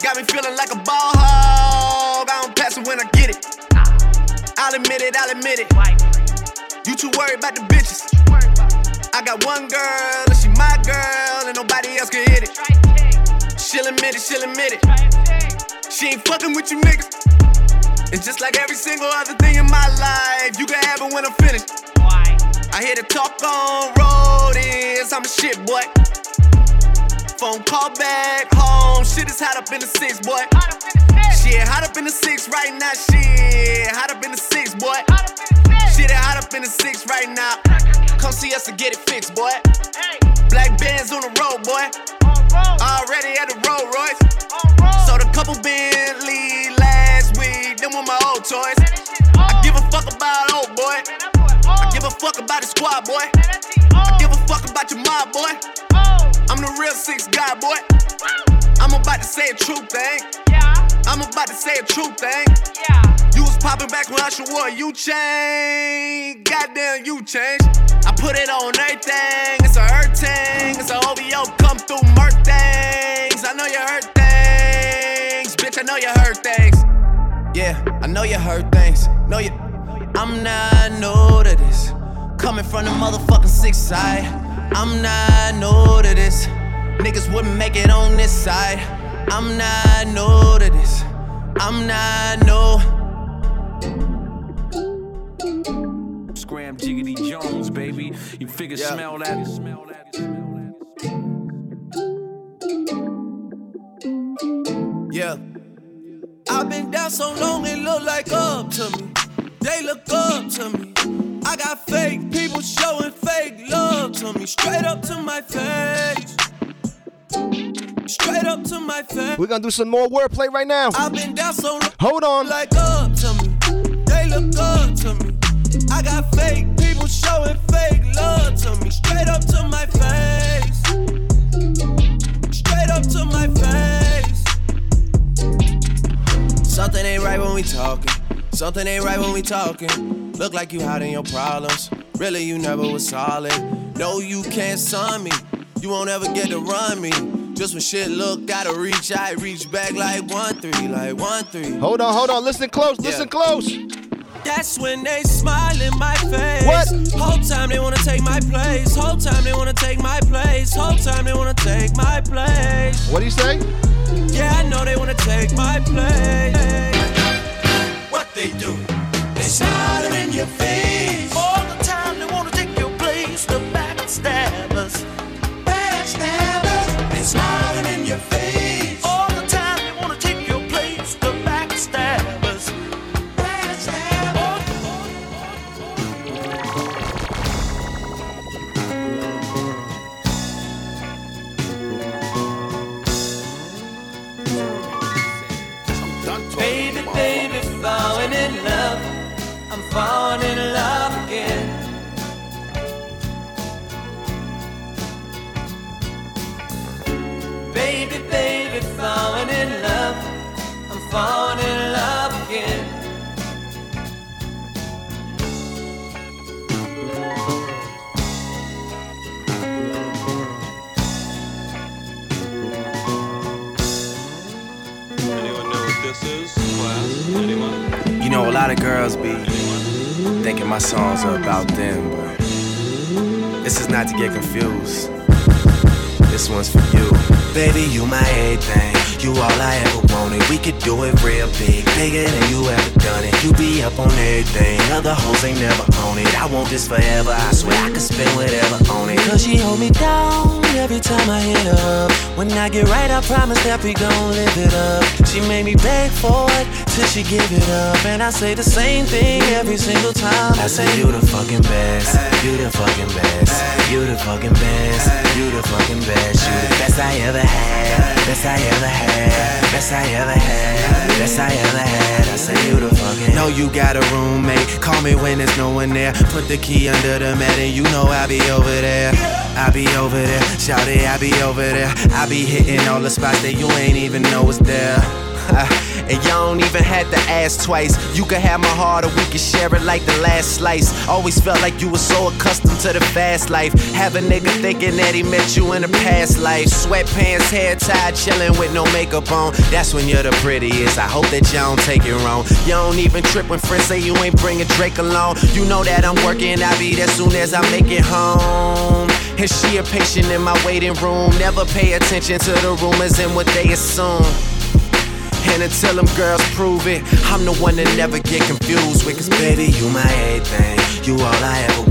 Got me feeling like a ball hog. I don't pass it when I get it. I'll admit it, I'll admit it. You too worried about the bitches. I got one girl, and she my girl, and nobody else can hit it. She'll admit it, she'll admit it. She ain't fucking with you niggas. And just like every single other thing in my life, you can have it when I'm finished. I hear the talk on road is I'm a shit boy. Phone call back home, shit is hot up in the six, boy. Shit hot up in the six right now, shit hot up in the six, boy. Shit hot up in the six right now. Come see us to get it fixed, boy. Black bands on the road, boy. Already at the Rolls Royce. Sold a couple Bentley last week, them were my old toys. I give a fuck about old boy. I give a fuck about the squad, boy. I give a fuck about your mob, boy. I'm the real six guy, boy. I'm about to say a true thing. I'm about to say a true thing. Yeah. You was popping back when Usher wore you chain. Goddamn, you changed. I put it on everything. It's a hurt thing. It's a OVO, come through murk things. I know you heard things. Bitch, I know you heard things. Yeah, I know you heard things. Know you. I'm not new to this. Coming from the motherfucking six side. I'm not new to this. Niggas wouldn't make it on this side. I'm not new to this. I'm not new. Scram Jiggity Jones, baby. You figure smell that. Smell that. Yeah. I've been down so long, it look like up to me. They look up to me. I got fake people showing fake love to me. Straight up to my face. Straight up to my face. We're gonna do some more wordplay right now. I've been down so. Hold on. Like up to me. They look up to me. I got fake people showing fake love to me. Straight up to my face. Straight up to my face. Something ain't right when we talking. Something ain't right when we talking. Look like you hiding your problems. Really, you never was solid. No, you can't sign me. You won't ever get to run me. Just when shit look, gotta reach, I reach back like one three, like one three. Hold on, hold on. Listen close. Listen close. That's when they smile in my face. What? Whole time they wanna take my place. Whole time they wanna take my place. Whole time they wanna take my place. What do you say? Yeah, I know they wanna take my place. Promise that we gon' live it up. She made me beg for it till she give it up. And I say the same thing every single time. I say you the fucking best. You the fucking best. You the fucking best. You the fucking best. You the best I ever had. Best I ever had. Best I ever had. Best I ever had. I say you the fucking. Know you got a roommate. Call me when there's no one there. Put the key under the mat and you know I'll be over there. I be over there. Shout it, I be over there. I be hitting all the spots that you ain't even know was there. [LAUGHS] and y'all don't even have to ask twice. You can have my heart or we can share it like the last slice. Always felt like you were so accustomed to the fast life. Have a nigga thinking that he met you in a past life. Sweatpants, hair tied, chilling with no makeup on. That's when you're the prettiest. I hope that y'all don't take it wrong. You don't even trip when friends say you ain't bringing Drake along. You know that I'm working, I'll be there soon as I make it home. And she a patient in my waiting room. Never pay attention to the rumors and what they assume. And until them girls prove it, I'm the one that never get confused with. Cause baby, you my everything. You all I ever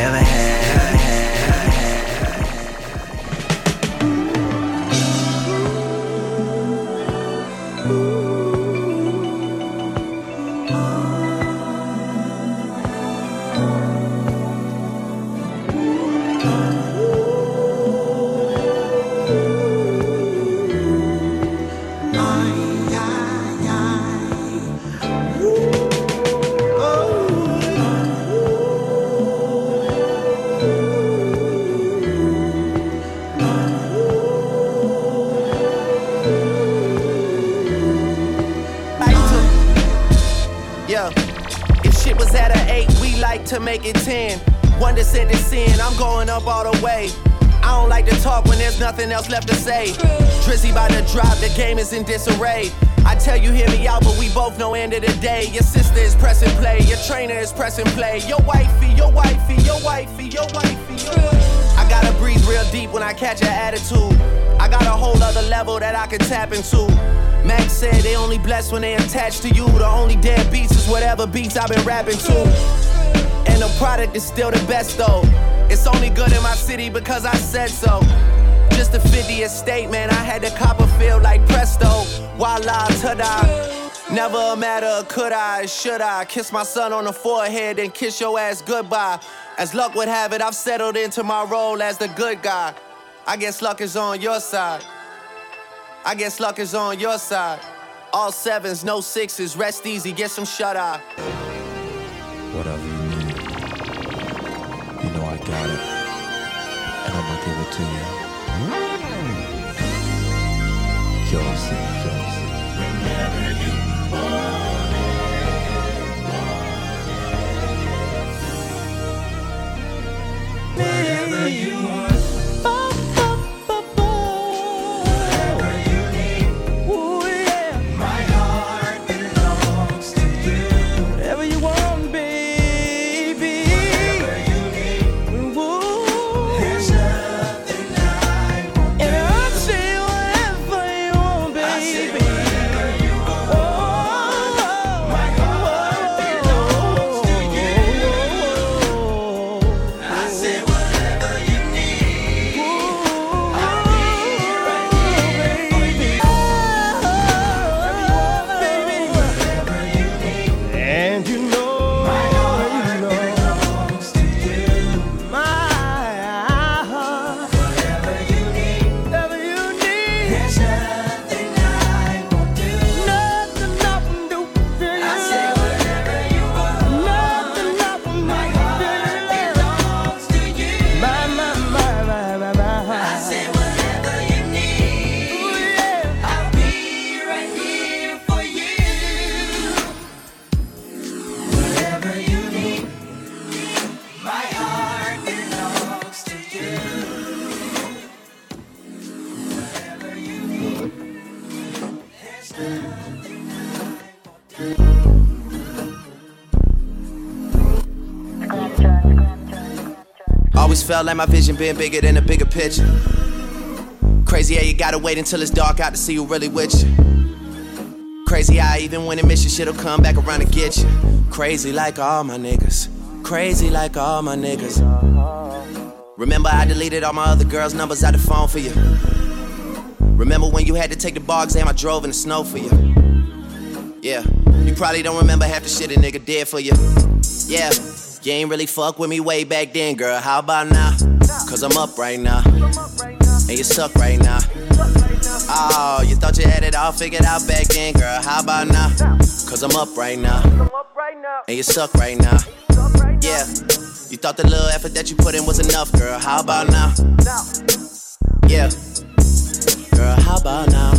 had. To make it 10. One descent is sin, I'm going up all the way. I don't like to talk when there's nothing else left to say. Drizzy by the drop, the game is in disarray. I tell you, hear me out, but we both know end of the day. Your sister is pressing play, your trainer is pressing play. Your wifey, your wifey, your wifey, your wifey, your. I gotta breathe real deep when I catch an attitude. I got a whole other level that I can tap into. Max said they only blessed when they attached to you. The only dead beats is whatever beats I've been rapping to. Product is still the best though. It's only good in my city because I said so. Just a 50th state, man. I had the Copperfield like presto. Voila, ta-da. Never a matter could I, should I kiss my son on the forehead and kiss your ass goodbye. As luck would have it, I've settled into my role as the good guy. I guess luck is on your side. I guess luck is on your side. All sevens, no sixes, rest easy, get some shut eye. Whatever you like my vision been bigger than a bigger picture. Crazy how you gotta wait until it's dark out to see who really with you. Crazy how even when it miss you, shit'll come back around to get you. Crazy like all my niggas. Crazy like all my niggas. Remember I deleted all my other girls' numbers out the phone for you. Remember when you had to take the bar exam I drove in the snow for you. Yeah, you probably don't remember half the shit a nigga did for you. Yeah, you ain't really fuck with me way back then, girl. How about now? Cause I'm up right now. And you suck right now. Oh, you thought you had it all figured out back then, girl. How about now? Cause I'm up right now. And you suck right now. Yeah, you thought the little effort that you put in was enough, girl. How about now? Yeah. Girl, how about now?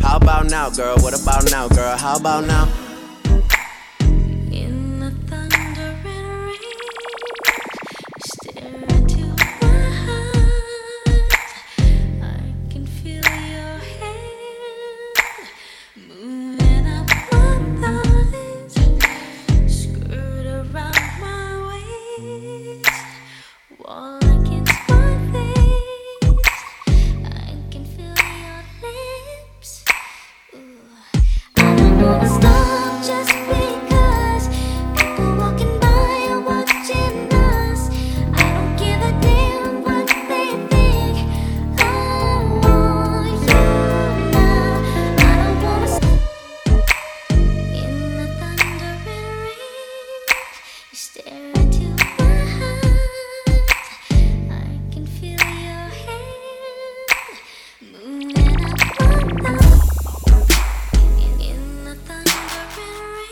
How about now, girl? What about now, girl? How about now?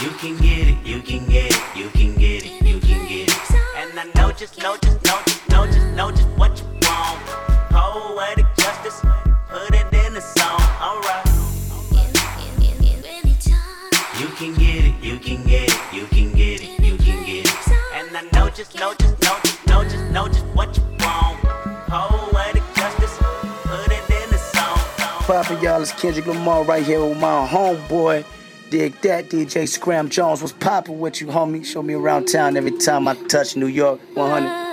You can get it, you can get it, you can get it, you can get it. And I know just, know just, know just, know just, know just what you want. Poetic justice, put it in the song, alright. You can get it, you can get it, you can get it, you can get it. And I know just, know just, know just, know just, know just what you want. Poetic justice, put it in the song. Poppin' y'all, it's Kendrick Lamar right here with my homeboy. Dig that, DJ Scram Jones. What's poppin' with you, homie? Show me around town every time I touch New York 100.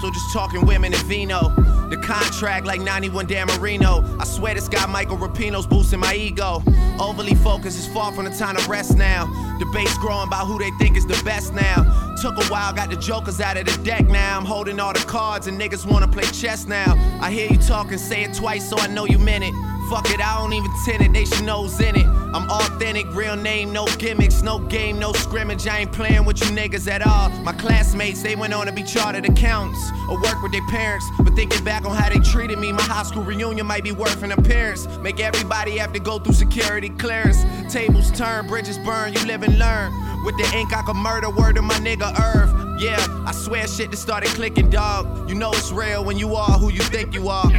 Soto just talking women and vino. The contract like 91 Dan Marino. I swear this guy Michael Rapino's boosting my ego. Overly focused is far from the time to rest now. Debates growing about who they think is the best now. Took a while, got the jokers out of the deck now. I'm holding all the cards and niggas wanna play chess now. I hear you talking, say it twice so I know you meant it. Fuck it, I don't even tend it, they should know's in it. I'm authentic, real name, no gimmicks, no game, no scrimmage. I ain't playing with you niggas at all. My classmates, they went on to be chartered accountants or work with their parents. But thinking back on how they treated me, my high school reunion might be worth an appearance. Make everybody have to go through security clearance. Tables turn, bridges burn, you live and learn. With the ink, I could murder word of my nigga Irv. Yeah, I swear shit just started clicking, dog. You know it's real when you are who you think you are.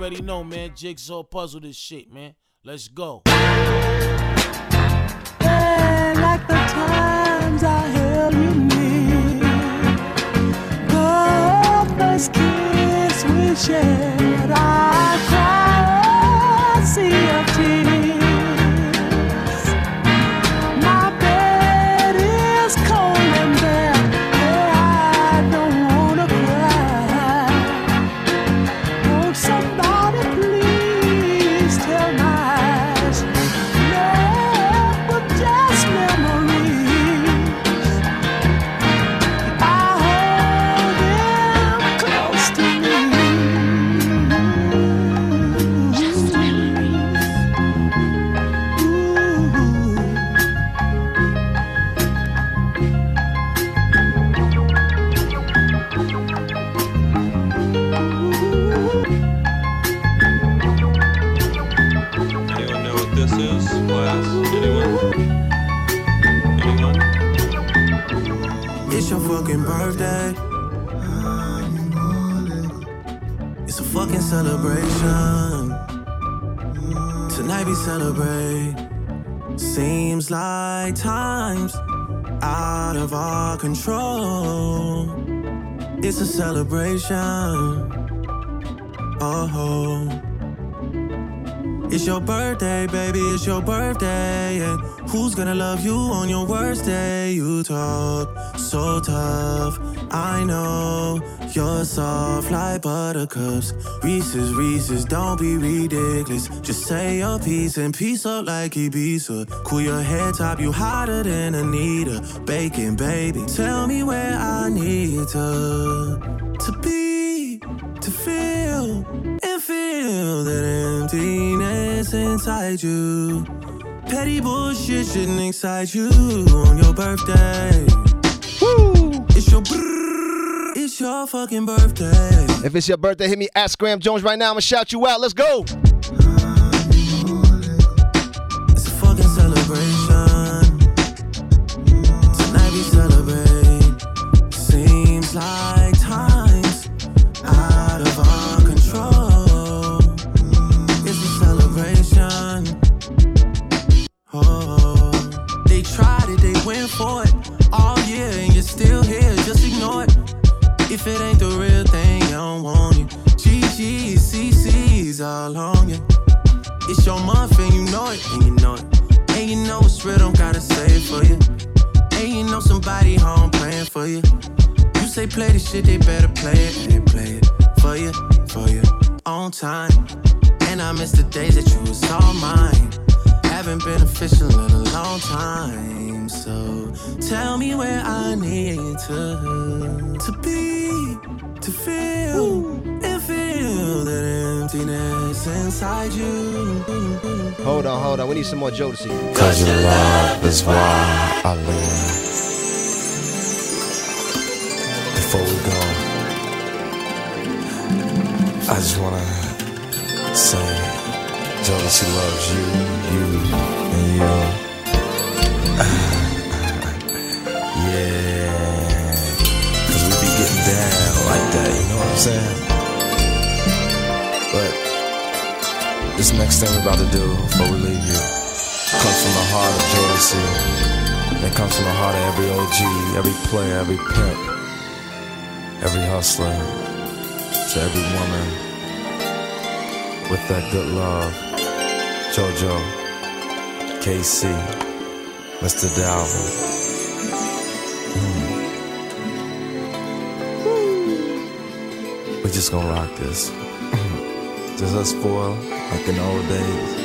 Already know, man. Jigsaw puzzle this shit, man. Let's go. Like the times I held you near. The first kiss we shared, I cried a sea of tears. Like time's out of our control. It's a celebration. Oh. It's your birthday, baby, it's your birthday. And who's gonna love you on your worst day? You talk so tough. I know you're soft like buttercups. Reese's, Reese's, don't be ridiculous. Just say your piece and piece up like Ibiza. Cool your head top, you hotter than Anita. Baker, baby, tell me where I need to to be, to feel and feel that emptiness inside you. Petty bullshit shouldn't excite you on your birthday. If it's your birthday, hit me at Scram Jones right now. I'm gonna shout you out. Let's go. Shit, they better play it, and play it for you, for you, on time. And I miss the days that you was all mine. Haven't been official in a long time, so tell me where I need to to be, to feel and feel that emptiness inside you. Hold on, hold on. We need some more Jodeci. Cause your love is why I live. Jodeci loves you, you, and you. [SIGHS] yeah. Cause we be getting down like that, you know what I'm saying? But this next thing we're about to do before we leave you comes from the heart of Jodeci. And it comes from the heart of every OG, every player, every pimp, every hustler, to every woman with that good love. JoJo, K-Ci, Mr. Dalvin. Mm. We just gonna rock this. [CLEARS THROAT] Just us four, like in the old days.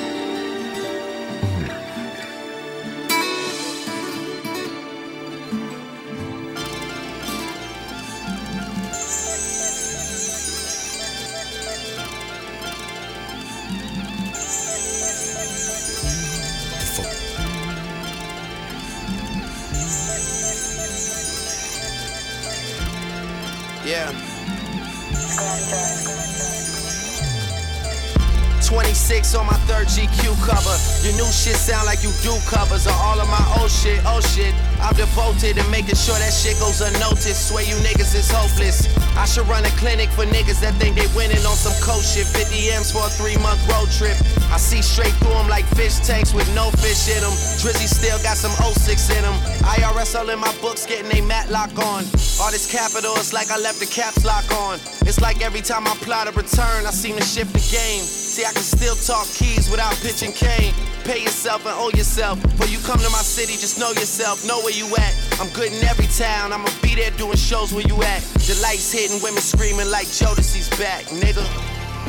Making sure that shit goes unnoticed. Swear you niggas is hopeless. I should run a clinic for niggas that think they winning on some cold shit. 50 M's for a three month road trip. I see straight through them like fish tanks with no fish in them. Drizzy still got some 06 in them. IRS all in my books getting they matlock on. All this capital, it's like I left the caps lock on. It's like every time I plot a return, I seem to shift the game. See, I can still talk keys without pitching cane. Pay yourself and owe yourself. Before you come to my city, just know yourself, know where you at. I'm good in every town, I'ma be there doing shows where you at. The lights hitting, women screaming like Jodeci's back, nigga.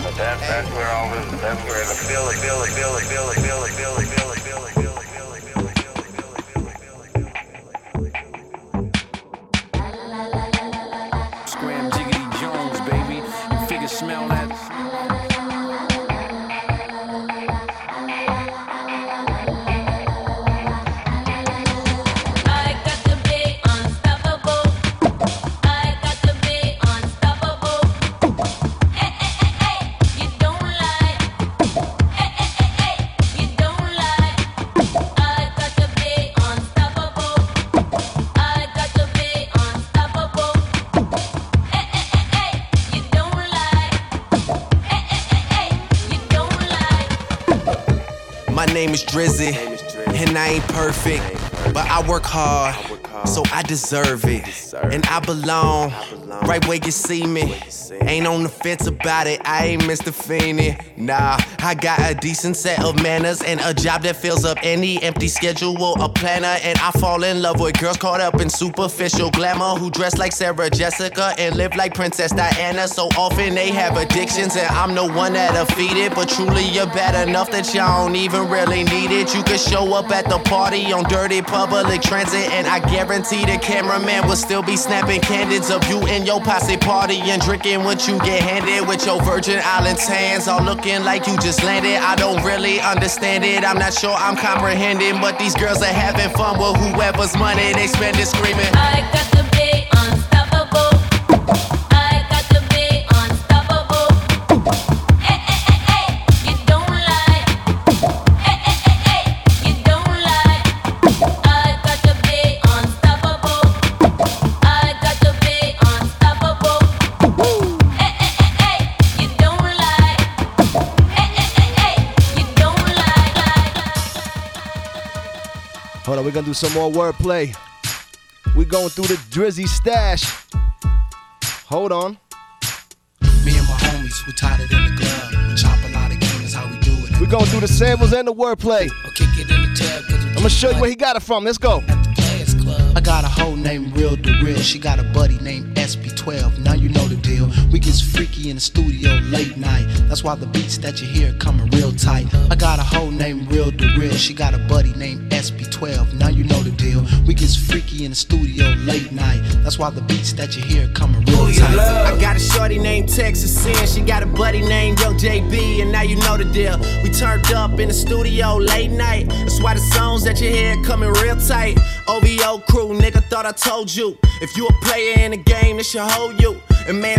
But that, that's where all this, that's where the feeling, feeling, feeling, feeling, feeling, feeling, feeling, feeling, feeling. Name is Drizzy, and I ain't perfect, but I work hard, so I deserve it. And I belong right where you see me. Ain't on the fence about it, I ain't Mr. Feeney. Nah, I got a decent set of manners and a job that fills up any empty schedule, a planner. And I fall in love with girls caught up in superficial glamour who dress like Sarah Jessica and live like Princess Diana. So often they have addictions, and I'm the one that'll feed it. But truly, you're bad enough that y'all don't even really need it. You could show up at the party on dirty public transit, and I guarantee the cameraman will still be snapping candids of you and your posse party and drinking what you get handed with your Virgin Islands hands, all looking like you just landed. I don't really understand it. I'm not sure I'm comprehending, but these girls are having fun with whoever's money they spend it screaming. I got we're gonna do some more wordplay. We going through the Drizzy stash. Hold on. Me and my homies, we tied it in the glove. We chop a lot of game, is how we do it. We're going through the samples and the wordplay. Kick it in the tab, I'm gonna show you where he got it from. Let's go. I got a hoe named Real DeReal. She got a buddy named SP12. Now you deal. We gets freaky in the studio late night. That's why the beats that you hear coming real tight. I got a hoe named Real DeReal. She got a buddy named SP12. Now you know the deal. We gets freaky in the studio late night. That's why the beats that you hear coming real tight. I got a shorty named Texas Sin. She got a buddy named Yo JB, and now you know the deal. We turned up in the studio late night. That's why the songs that you hear coming real tight. OVO crew, nigga, thought I told you. If you a player in the game, this should hold you. And man,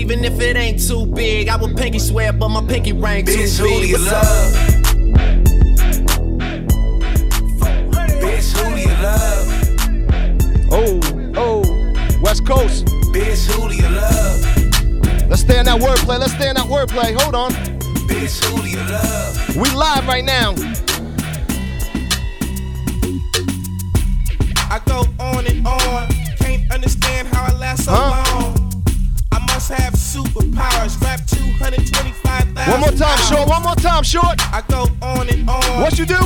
even if it ain't too big. I would pinky swear, but my pinky ring too Bitch, who big. do you What's love? up? Bitch, who do you love? Oh, oh, West Coast. Bitch, who do you love? Let's stay in that wordplay. Let's stay in that wordplay. Hold on. Bitch, who do you love? We live right now. One more time, short. I go on and on. What you do?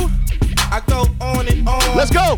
I go on and on. Let's go.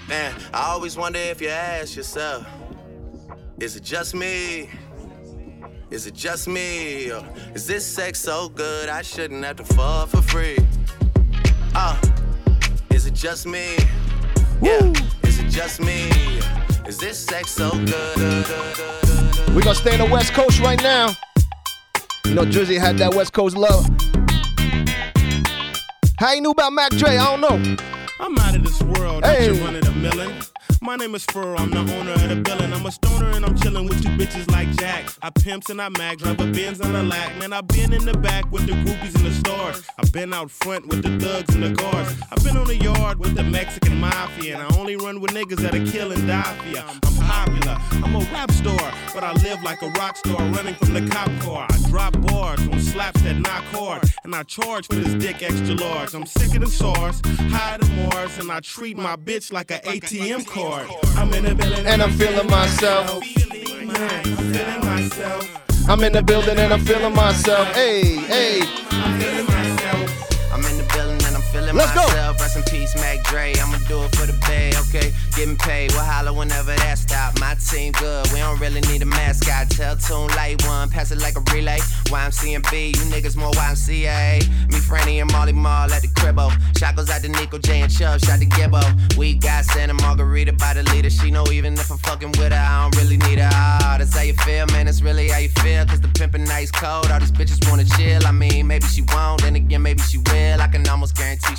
Man, I always wonder if you ask yourself, is it just me? Is it just me? Or is this sex so good I shouldn't have to fall for free? Uh, is it just me? Yeah, is it just me? Is this sex so good? We're gonna stay in the West Coast right now. You know, Drizzy had that West Coast love. How you knew about Mac Dre? I don't know. I'm out of this world. Hey. Hey. running a million. My name is Fur, I'm the owner of the building. I'm a stoner and I'm chilling with two bitches like Jack. I pimps and I mag, drive a Benz on a lack. Man, I've been in the back with the groupies and the stars. I've been out front with the thugs and the guards. I've been on the yard with the Mexican mafia. And I only run with niggas that'll kill and die. I'm popular, I'm a rap star, but I live like a rock star running from the cop car. I drop bars on slaps that knock hard, and I charge for this dick extra large. I'm sick of the SARS, higher than Mars, and I treat my bitch like an ATM card. I'm in the building And I'm feeling myself. I'm feeling myself. I'm in the building and I'm feeling myself. Hey, hey. Feeling Let's go. myself. Rest in peace, Mac Dre. I'ma do it for the bay, okay? Getting paid, we'll holler whenever that stop. My team good, we don't really need a mascot. Tell Tune Light One, pass it like a relay. YMCMB, you niggas more YMCA. Me, Franny, and Mally Mall at the cribbo. Shot goes out to Nico J and Chubb, shot to Gibbo. We got Santa Margherita by the leader. She know even if I'm fucking with her, I don't really need her. Ah, that's how you feel, man. That's really how you feel. Cause the pimpin' nice cold. All these bitches wanna chill. I mean, maybe she won't, then again, maybe she will. I can almost guarantee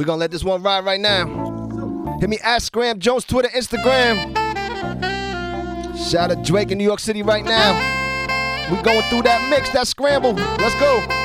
We're gonna let this one ride right now. Hit me at Scram Jones, Twitter, Instagram. Shout out Drake in New York City right now. We going through that mix, that scramble. Let's go.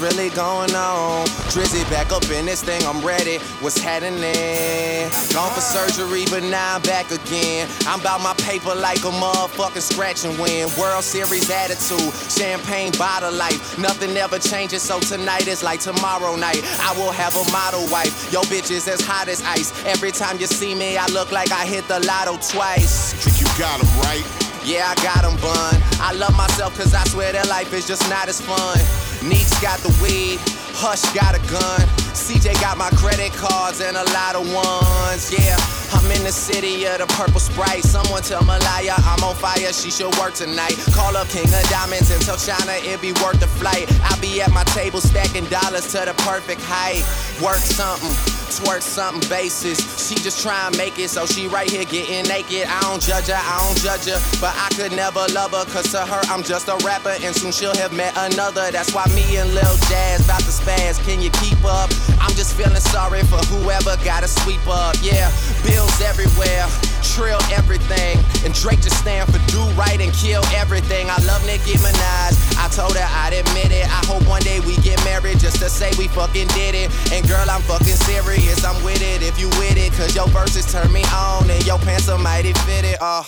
Really going on. Drizzy back up in this thing, I'm ready. What's happening? Gone for surgery, but now I'm back again. I'm about my paper like a motherfucking scratch and win. World Series attitude, champagne bottle life. Nothing ever changes, so tonight is like tomorrow night. I will have a model wife. Yo, bitch is as hot as ice. Every time you see me, I look like I hit the lotto twice. Trick, you got him right. Yeah, I got 'em bun. I love myself cause I swear that life is just not as fun. Neeks got the weed, Hush got a gun. CJ got my credit cards and a lot of ones. Yeah, I'm in the city of the purple sprite. Someone tell Malaya I'm on fire, she should work tonight. Call up King of Diamonds and tell China it be worth the flight. I'll be at my table stacking dollars to the perfect height. Work something twerk something basis. She just try and make it, so she right here getting naked. I don't judge her, I don't judge her, but I could never love her, cause to her I'm just a rapper, and soon she'll have met another. That's why me and Lil Jazz about to spaz. Can you keep up? I'm just feeling sorry for whoever gotta sweep up. Yeah, bills everywhere, trill everything. And Drake just stand for do right and kill everything. I love Nicki Minaj. Told her I'd admit it. I hope one day we get married just to say we fucking did it. And girl, I'm fucking serious. I'm with it if you with it. Cause your verses turn me on and your pants are mighty fitted. Oh.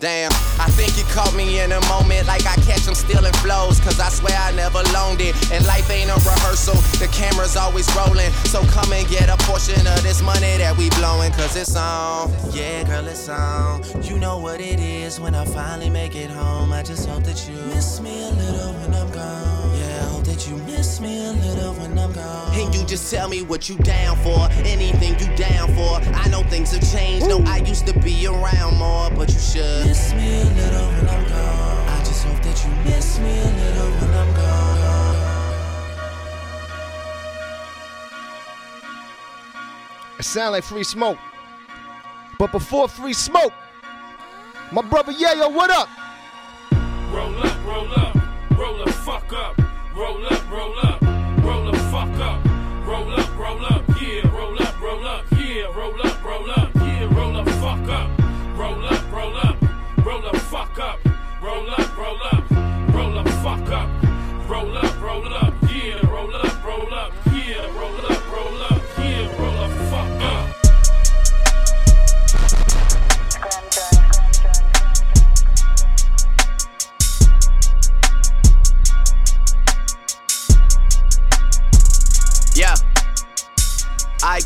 Damn, I think you caught me in a moment like I catch them stealing flows. Cause I swear I never loaned it. And life ain't a rehearsal, the camera's always rolling. So come and get a portion of this money that we blowing. Cause it's on. Yeah, girl, it's on. You know what it is when I finally make it home. I just hope that you miss me a little when I'm gone. Yeah, I hope that you miss me a little when I'm gone. And you just tell me what you down for. Anything you down for. I know things have changed. No, I used to be around more, but you should. Miss me a little when I'm gone. I just hope that you miss me a little Sound like free smoke. But before free smoke, my brother Yayo, what up? Roll up, roll up, roll the fuck up, roll up, roll up,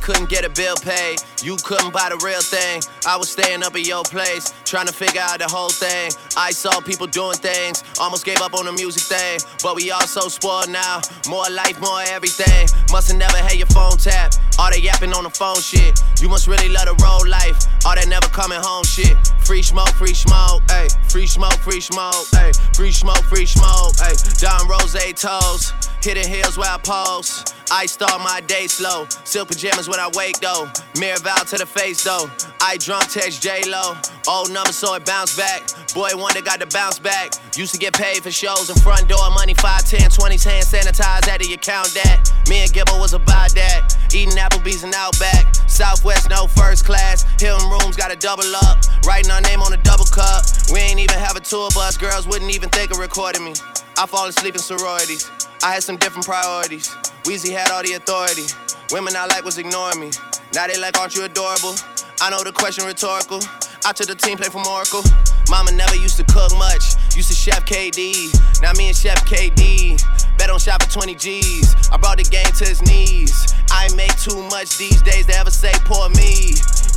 couldn't get a bill paid. You couldn't buy the real thing. I was staying up at your place, trying to figure out the whole thing. I saw people doing things, almost gave up on the music thing. But we all so spoiled now. More life, more everything. Must've never had your phone tap. All they yapping on the phone shit. You must really love the road life. All that never coming home shit. Free smoke, free smoke, ayy. Free smoke, free smoke, ayy. Free smoke, free smoke, ayy. Don Rose toes. Hitting hills where I pose. I start my day slow. Silk pajamas when I wake though. Mirror vow to the face though. I drunk text J Lo. Old number so it bounce back. Boy wonder got to bounce back. Used to get paid for shows and front door money 5, 10, 20s hand sanitized out of your count that. Me and Gibble was about that. Eating Applebee's and Outback. Southwest no first class. Hilton rooms got to double up. Writing our name on a double cup. We ain't even have a tour bus. Girls wouldn't even think of recording me. I fall asleep in sororities. I had some different priorities. Weezy had all the authority. Women I like was ignoring me. Now they like, aren't you adorable? I know the question rhetorical. I took the team play from Oracle. Mama never used to cook much. Used to chef KD. Now me and Chef KD. Bet on shop for 20 G's. I brought the game to his knees. I make too much these days to ever say poor me.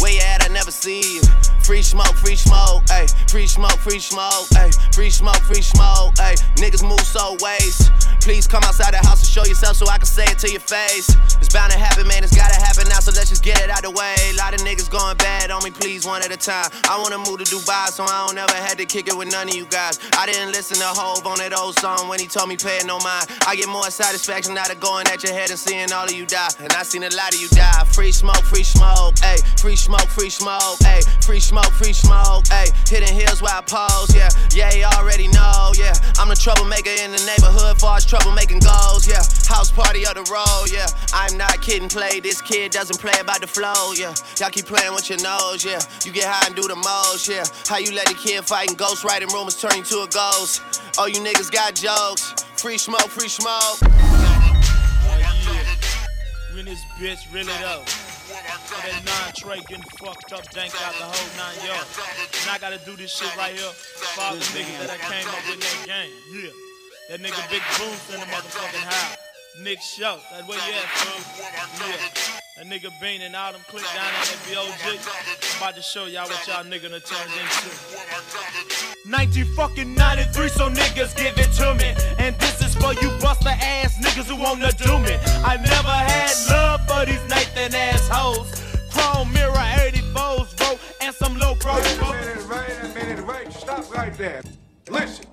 You at? I never see you. Free smoke, free smoke, ayy. Free smoke, free smoke, ayy. Free smoke, free smoke, ayy. Niggas move so waste. Please come outside the house and show yourself so I can say it to your face. It's bound to happen, man. It's gotta happen now, so let's just get it out the way. A lot of niggas going bad on me, please, one at a time. I wanna move to Dubai, so I don't ever had to kick it with none of you guys. I didn't listen to Hove on that old song when he told me pay it no mind. I get more satisfaction out of going at your head and seeing all of you die. And I seen a lot of you die. Free smoke, free smoke, ayy. Free smoke, free smoke, ayy. Free smoke, free smoke, ayy. Hitting hills where I pose, yeah. Yeah, you already know, yeah. I'm the troublemaker in the neighborhood, far as troublemaking goes, yeah. House party of the road, yeah. I'm not kidding, play. This kid doesn't play about the flow, yeah. Y'all keep playing with your nose, yeah. You get high and do the most, yeah. How you let a kid fighting ghost writing rumors turn you to a ghost? Oh, you niggas got jokes. Free smoke, free smoke. When this bitch really though. That nine Trey getting fucked up, dank out the whole nine yards. And I gotta do this shit right here for all the niggas that I came up with that game. Yeah. That nigga Big Boots in the motherfucking house. Nick Show, that's where you at, fool. Yeah. That nigga Bean and all them click down at that BOG. I'm about to show y'all what y'all nigga done turned into. 19 fucking 93, so niggas give it to me. And this is for you buster ass niggas who wanna do me. I never had love for these Nathan assholes. Chrome mirror 84s, bro, and some low pro. Wait a minute, wait a minute, wait. Stop right there. Listen.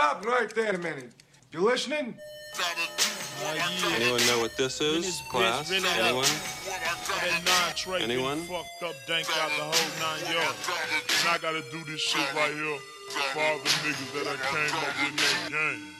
Stop right there a minute. You listening? Anyone know what this is, class? really Anyone? That nine Anyone? fucked up, dank out the whole nine yards. And I gotta do this shit right here for all the niggas that I came up with in that game.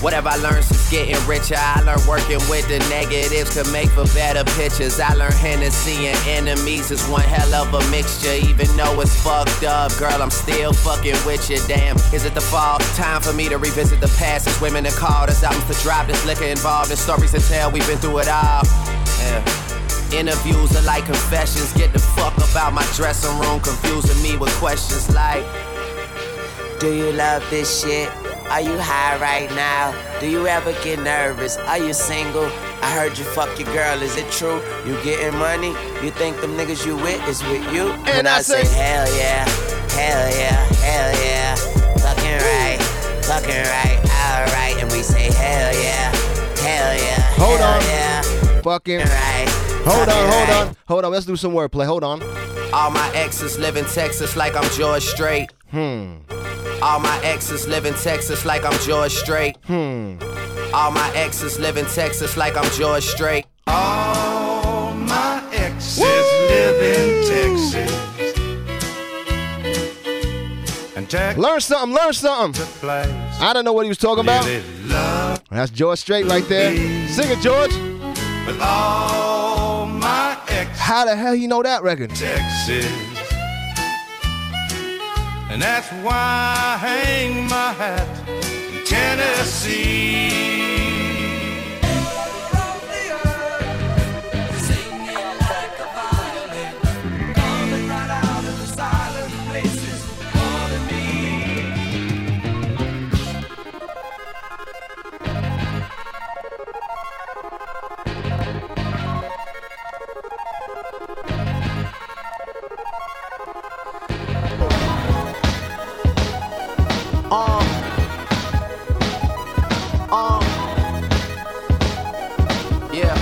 Whatever I learned since getting richer, I learned working with the negatives could make for better pictures. I learned Hennessy and enemies is one hell of a mixture, even though it's fucked up. Girl, I'm still fucking with you. Damn, is it the fall? Time for me to revisit the past. It's women that called us albums to drop. There's liquor involved, there's stories to tell. We've been through it all. Yeah. Interviews are like confessions. Get the fuck about my dressing room, confusing me with questions like. Do you love this shit? Are you high right now? Do you ever get nervous? Are you single? I heard you fuck your girl, is it true? You getting money? You think them niggas you with is with you? And I say- hell yeah, hell yeah, hell yeah. Fucking right, fucking right, alright. And we say hell yeah, hell yeah, Hold hell on. yeah. Fucking. Right. Hold on, hold on, hold on. Let's do some wordplay. Hold on. All my exes live in Texas like I'm George Strait. Hmm. All my exes live in Texas like I'm George Strait. Hmm. All my exes live in Texas like I'm George Strait. All my exes live in Texas. And Texas Learn something, learn something. I don't know what he was talking about. That's George Strait right there. Sing it, George. How the hell you know that record? Texas. And that's why I hang my hat in Tennessee. Um. Um. Yeah.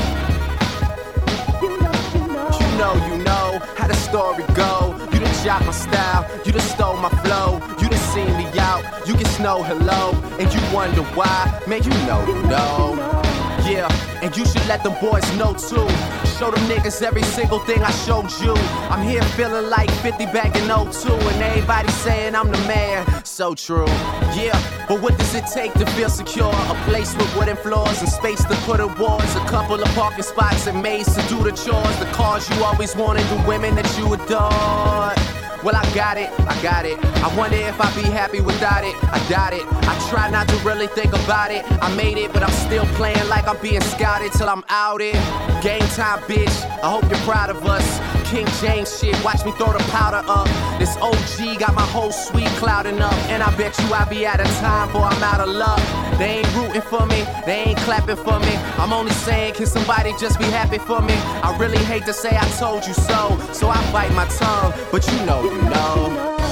You know, you know how the story go. You done shot my style, you done stole my flow, you done seen me out, you can snow hello, and you wonder why. Man, you know, you know. Yeah, and you should let them boys know too. Show them niggas every single thing I showed you. I'm here feeling like 50 back in 02, and everybody saying I'm the man. So true. Yeah, but what does it take to feel secure? A place with wooden floors and space to put awards, a couple of parking spots and maids to do the chores, the cars you always wanted, the women that you adored. Well, I got it, I got it. I wonder if I'd be happy without it. I doubt it. I try not to really think about it. I made it, but I'm still playing like I'm being scouted till I'm out outed. Game time, bitch. I hope you're proud of us. King James shit, watch me throw the powder up. This OG got my whole suite clouding up. And I bet you I be out of time, boy, I'm out of luck. They ain't rooting for me, they ain't clapping for me. I'm only saying, can somebody just be happy for me? I really hate to say I told you so, so I bite my tongue, but you know, you know.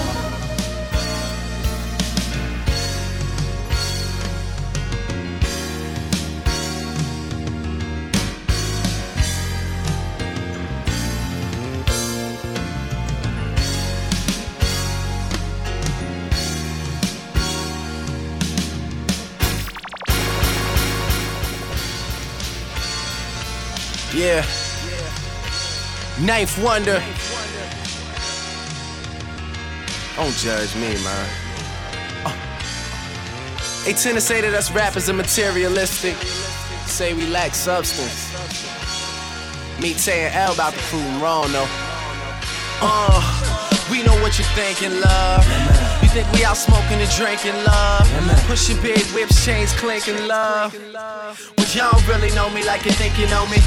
Yeah. Ninth Wonder. Don't judge me, man. Uh. They tend to say that us rappers are materialistic. Say we lack substance. Me saying L about to prove 'em wrong, though. Uh, we know what you're thinking, love. You think we out smoking and drinking, love. Pushing big whips, chains clinking, love. But y'all don't really know me like you think you know me.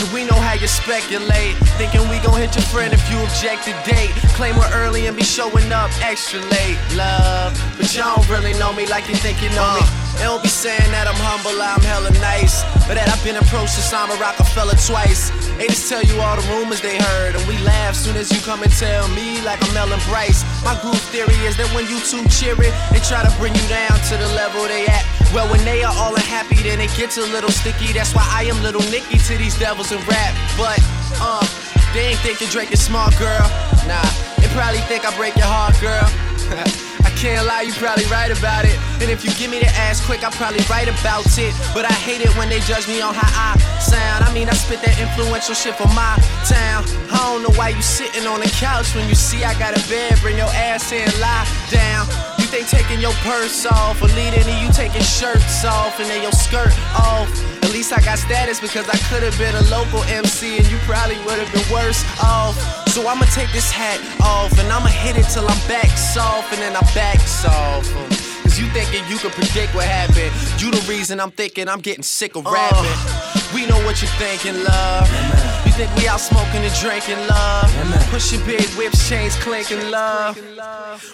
And we know how you speculate. Thinking we gon' hit your friend if you object to date. Claim we're early and be showing up extra late. Love, but y'all don't really know me like you think you know me. They don't be saying that I'm humble, I'm hella nice. But that I've been approached to Sama Rockefeller twice. They just tell you all the rumors they heard. And we laugh soon as you come and tell me, like I'm Ellen Bryce. My group theory is that when you too cheery, they try to bring you down to the level they at. Well, when they are all unhappy, then it gets a little sticky. That's why I am little Nicky to these devils in rap. But, uh, they ain't thinking Drake is smart, girl. Nah, they probably think I break your heart, girl. [LAUGHS] I can't lie, you probably right about it. And if you give me the ass quick, I'll probably write about it. But I hate it when they judge me on how I sound. I mean, I spit that influential shit for my town. I don't know why you sitting on the couch when you see I got a bed. Bring your ass in, lie down. Think taking your purse off or leading you taking shirts off and then your skirt off. At least I got status because I could have been a local MC and you probably would have been worse off. So I'ma take this hat off and I'ma hit it till I'm back soft and then I back soft. Cause you thinking you can predict what happened. You the reason I'm thinking I'm getting sick of rapping. Uh. We know what you're thinking, love. You think we out smoking and drinking, love. Pushing big whips, chains clinking, love.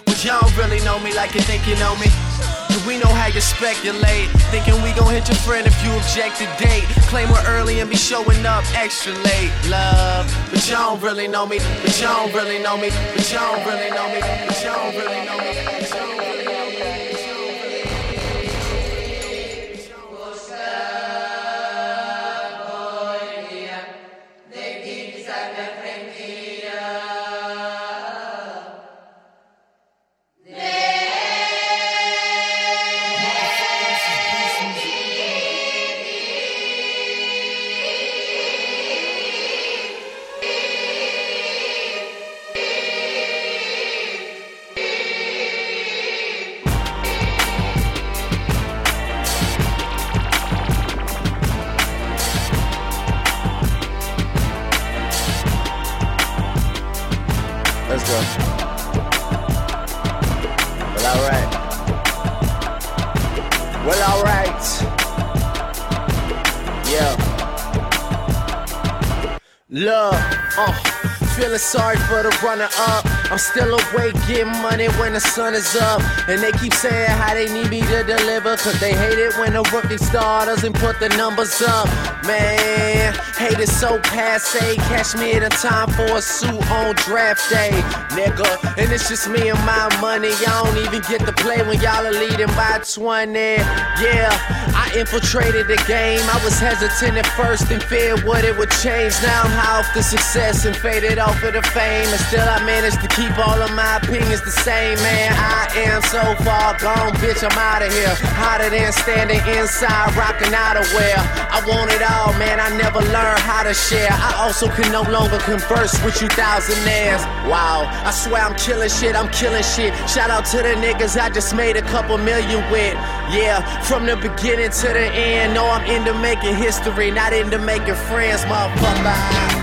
But y'all don't really know me like you think you know me. We know how you speculate. Thinking we gon' hit your friend if you object to date. Claim we're early and be showing up extra late, love. But y'all don't really know me. But y'all don't really know me. But y'all don't really know me. But y'all don't really know me. Up. I'm still awake, getting money when the sun is up. And they keep saying how they need me to deliver. Cause they hate it when a rookie star doesn't put the numbers up. Man, hate is so passe. Catch me at a time for a suit on draft day, nigga. And it's just me and my money. Y'all don't even get to play when y'all are leading by 20. Yeah, infiltrated the game. I was hesitant at first and feared what it would change. Now I'm high off the success and faded off of the fame. And still I managed to keep all of my opinions the same, man. I am so far gone, bitch. I'm out of here. Hotter than standing inside, rocking out of wear. I want it all, man. I never learned how to share. I also can no longer converse with you thousandaires. Wow, I swear I'm killing shit. I'm killing shit. Shout out to the niggas I just made a couple million with. Yeah, from the beginning to the end. No, I'm into making history, not into making friends, motherfucker.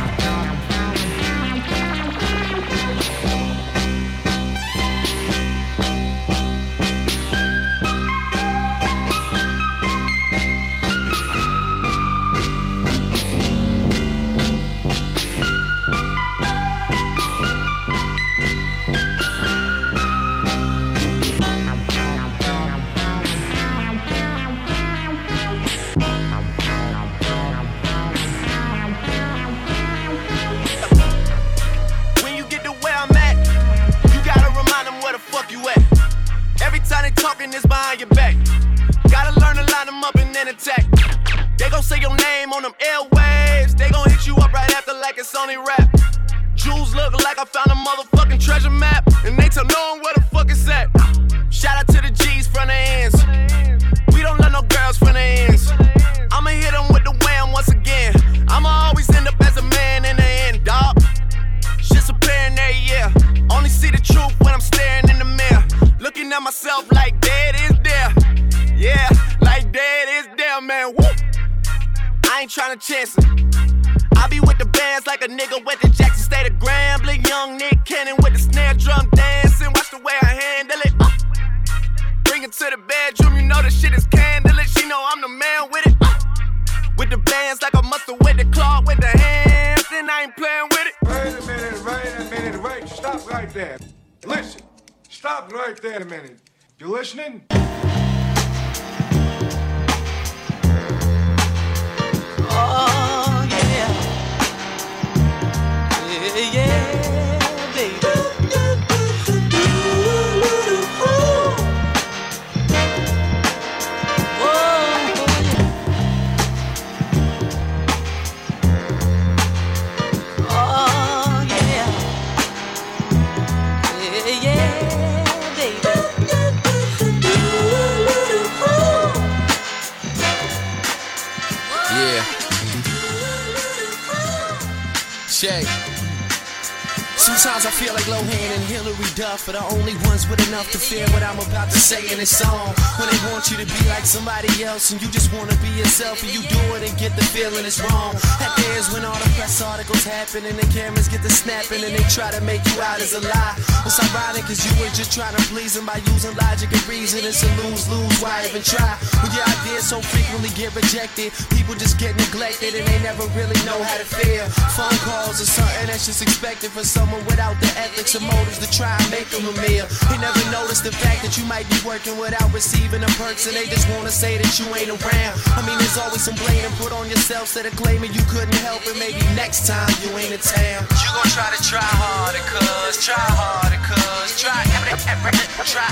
Are the only ones with enough to fear what I'm about to say in this song. When they want you to be like somebody else and you just wanna be yourself and you do it and get the feeling it's wrong. That there's when all the press articles happen and the cameras get the snapping and they try to make you out as a lie. It's ironic cause you were just trying to please them by using logic and reason. It's a lose-lose, why even try? When your ideas so frequently get rejected, people just get neglected and they never really know how to feel. Phone calls are something that's just expected for someone without the ethics and motives to try and make them a meal. They never notice the fact that you might be working without receiving the perks and they just wanna say that you ain't around. I mean, there's always some blame put on yourself instead of claiming you couldn't help it. Maybe next time you ain't in town. You gon' try to try harder, cuz, try harder, cuz, try, try, try, try,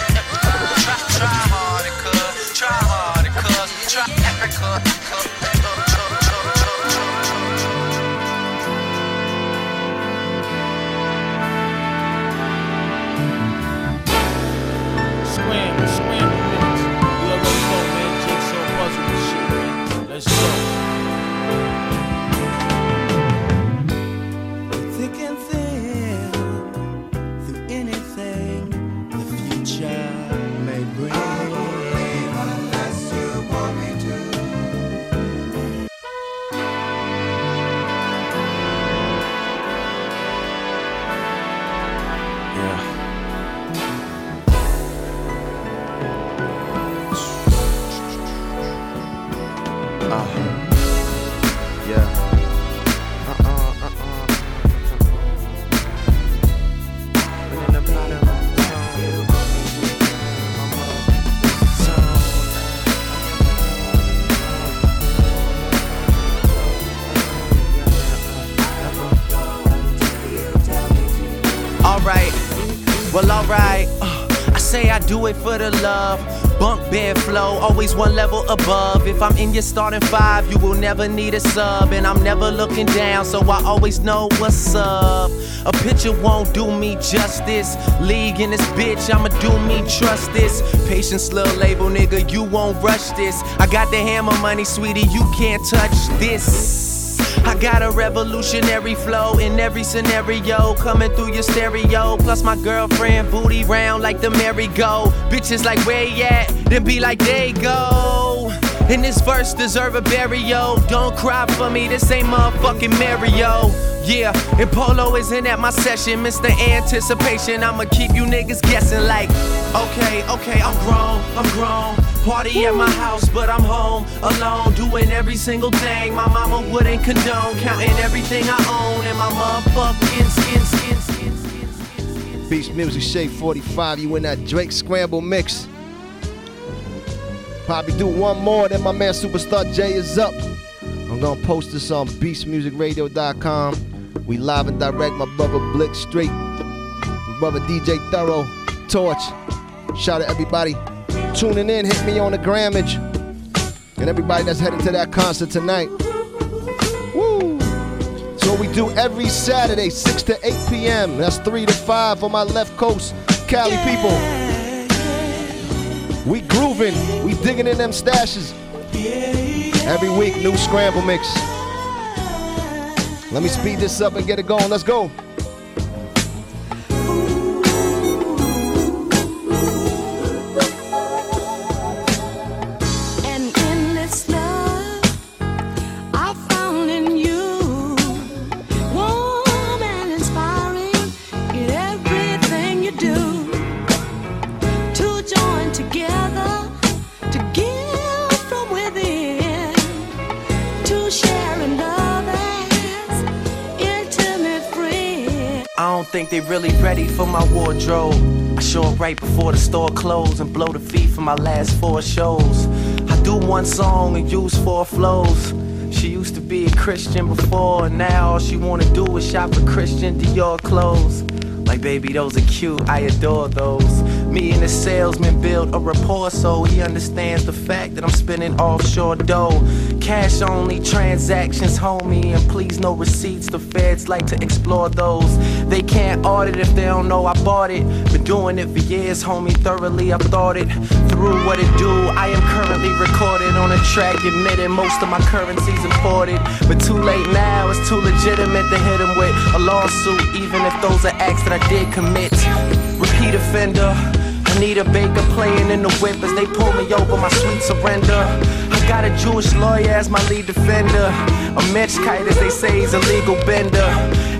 try harder, cuz, try harder, cuz, try, cuz, cuz. Scram, do it for the love. Bunk bed flow, always one level above. If I'm in your starting five, you will never need a sub. And I'm never looking down, so I always know what's up. A picture won't do me justice. League in this bitch, I'ma do me trust this. Patience, little label nigga, you won't rush this. I got the hammer money, sweetie, you can't touch this. Got a revolutionary flow in every scenario, coming through your stereo. Plus my girlfriend booty round like the merry-go. Bitches like where you at? Then be like they go. And this verse deserve a burial. Don't cry for me, this ain't motherfucking Mario. Yeah, and Polo isn't at my session, Mr. Anticipation. I'ma keep you niggas guessing like, okay, okay, I'm grown, I'm grown. Party at my house, but I'm home alone, doing every single thing my mama wouldn't condone, counting everything I own and my motherfucking skin, skin, skin. Beast Music Shade 45, you in that Drake Scramble mix. Probably do one more, then my man Superstar J is up. I'm gonna post this on beastmusicradio.com. We live and direct, my brother Blick Street, my brother DJ Thorough, Torch. Shout out everybody tuning in, hit me on the grammage. And everybody that's heading to that concert tonight. Woo! So we do every Saturday, 6 to 8 p.m. That's 3 to 5 on my left coast, Cali people. We grooving, we digging in them stashes. Every week, new scramble mix. Let me speed this up and get it going. Let's go. Really ready for my wardrobe. I show up right before the store close and blow the fee for my last four shows. I do one song and use four flows. She used to be a Christian before, and now all she wanna do is shop for Christian Dior clothes. Like, baby, those are cute, I adore those. Me and the salesman build a rapport so he understands the fact that I'm spending offshore dough. Cash only transactions, homie, and please no receipts. The feds like to explore those. They can't audit if they don't know I bought it. Been doing it for years, homie, thoroughly I've thought it through what it do. I am currently recorded on a track, admitting most of my currency's imported. But too late now, it's too legitimate to hit him with a lawsuit, even if those are acts that I did commit. Repeat offender. Anita Baker playing in the whip as they pull me over my sweet surrender. I got a Jewish lawyer as my lead defender. A Mitch kite, as they say, is a legal bender.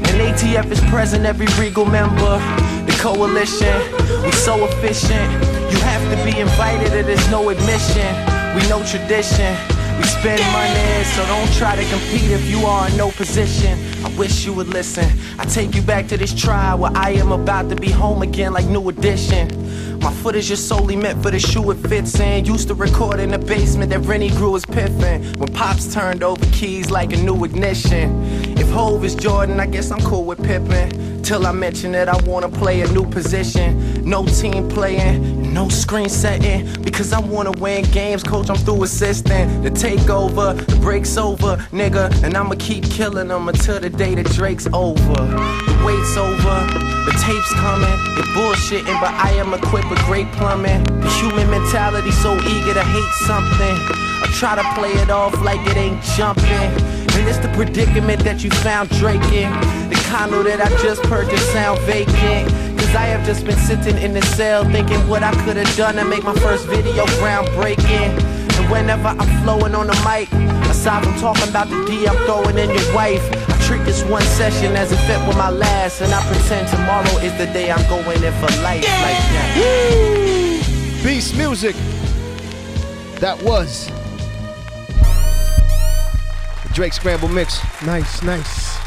And ATF is present, every regal member. The coalition, we so efficient. You have to be invited, or there's no admission. We know tradition. We spend money, so don't try to compete if you are in no position. I wish you would listen. I take you back to this trial where I am about to be home again like new edition. My footage is just solely meant for the shoe it fits in. Used to record in the basement that Rennie grew his piffin. When Pops turned over keys like a new ignition. If Hove is Jordan, I guess I'm cool with Pippin. Till I mention that I wanna play a new position. No team playing, no screen setting. Because I wanna win games, coach, I'm through assisting. The takeover, the break's over, nigga. And I'ma keep killing them until the day that Drake's over. The wait's over, the tape's coming. They're bullshitting, but I am equipped with great plumbing. The human mentality so eager to hate something. I try to play it off like it ain't jumping. And it's the predicament that you found Drake in. The condo that I just purchased sound vacant. Cause I have just been sitting in the cell thinking what I could have done to make my first video groundbreaking. And whenever I'm flowing on the mic, aside from talking about the D I'm throwing in your wife, I treat this one session as if it were my last. And I pretend tomorrow is the day I'm going in for life like that. Beast music. That was Drake Scramble mix. Nice, nice.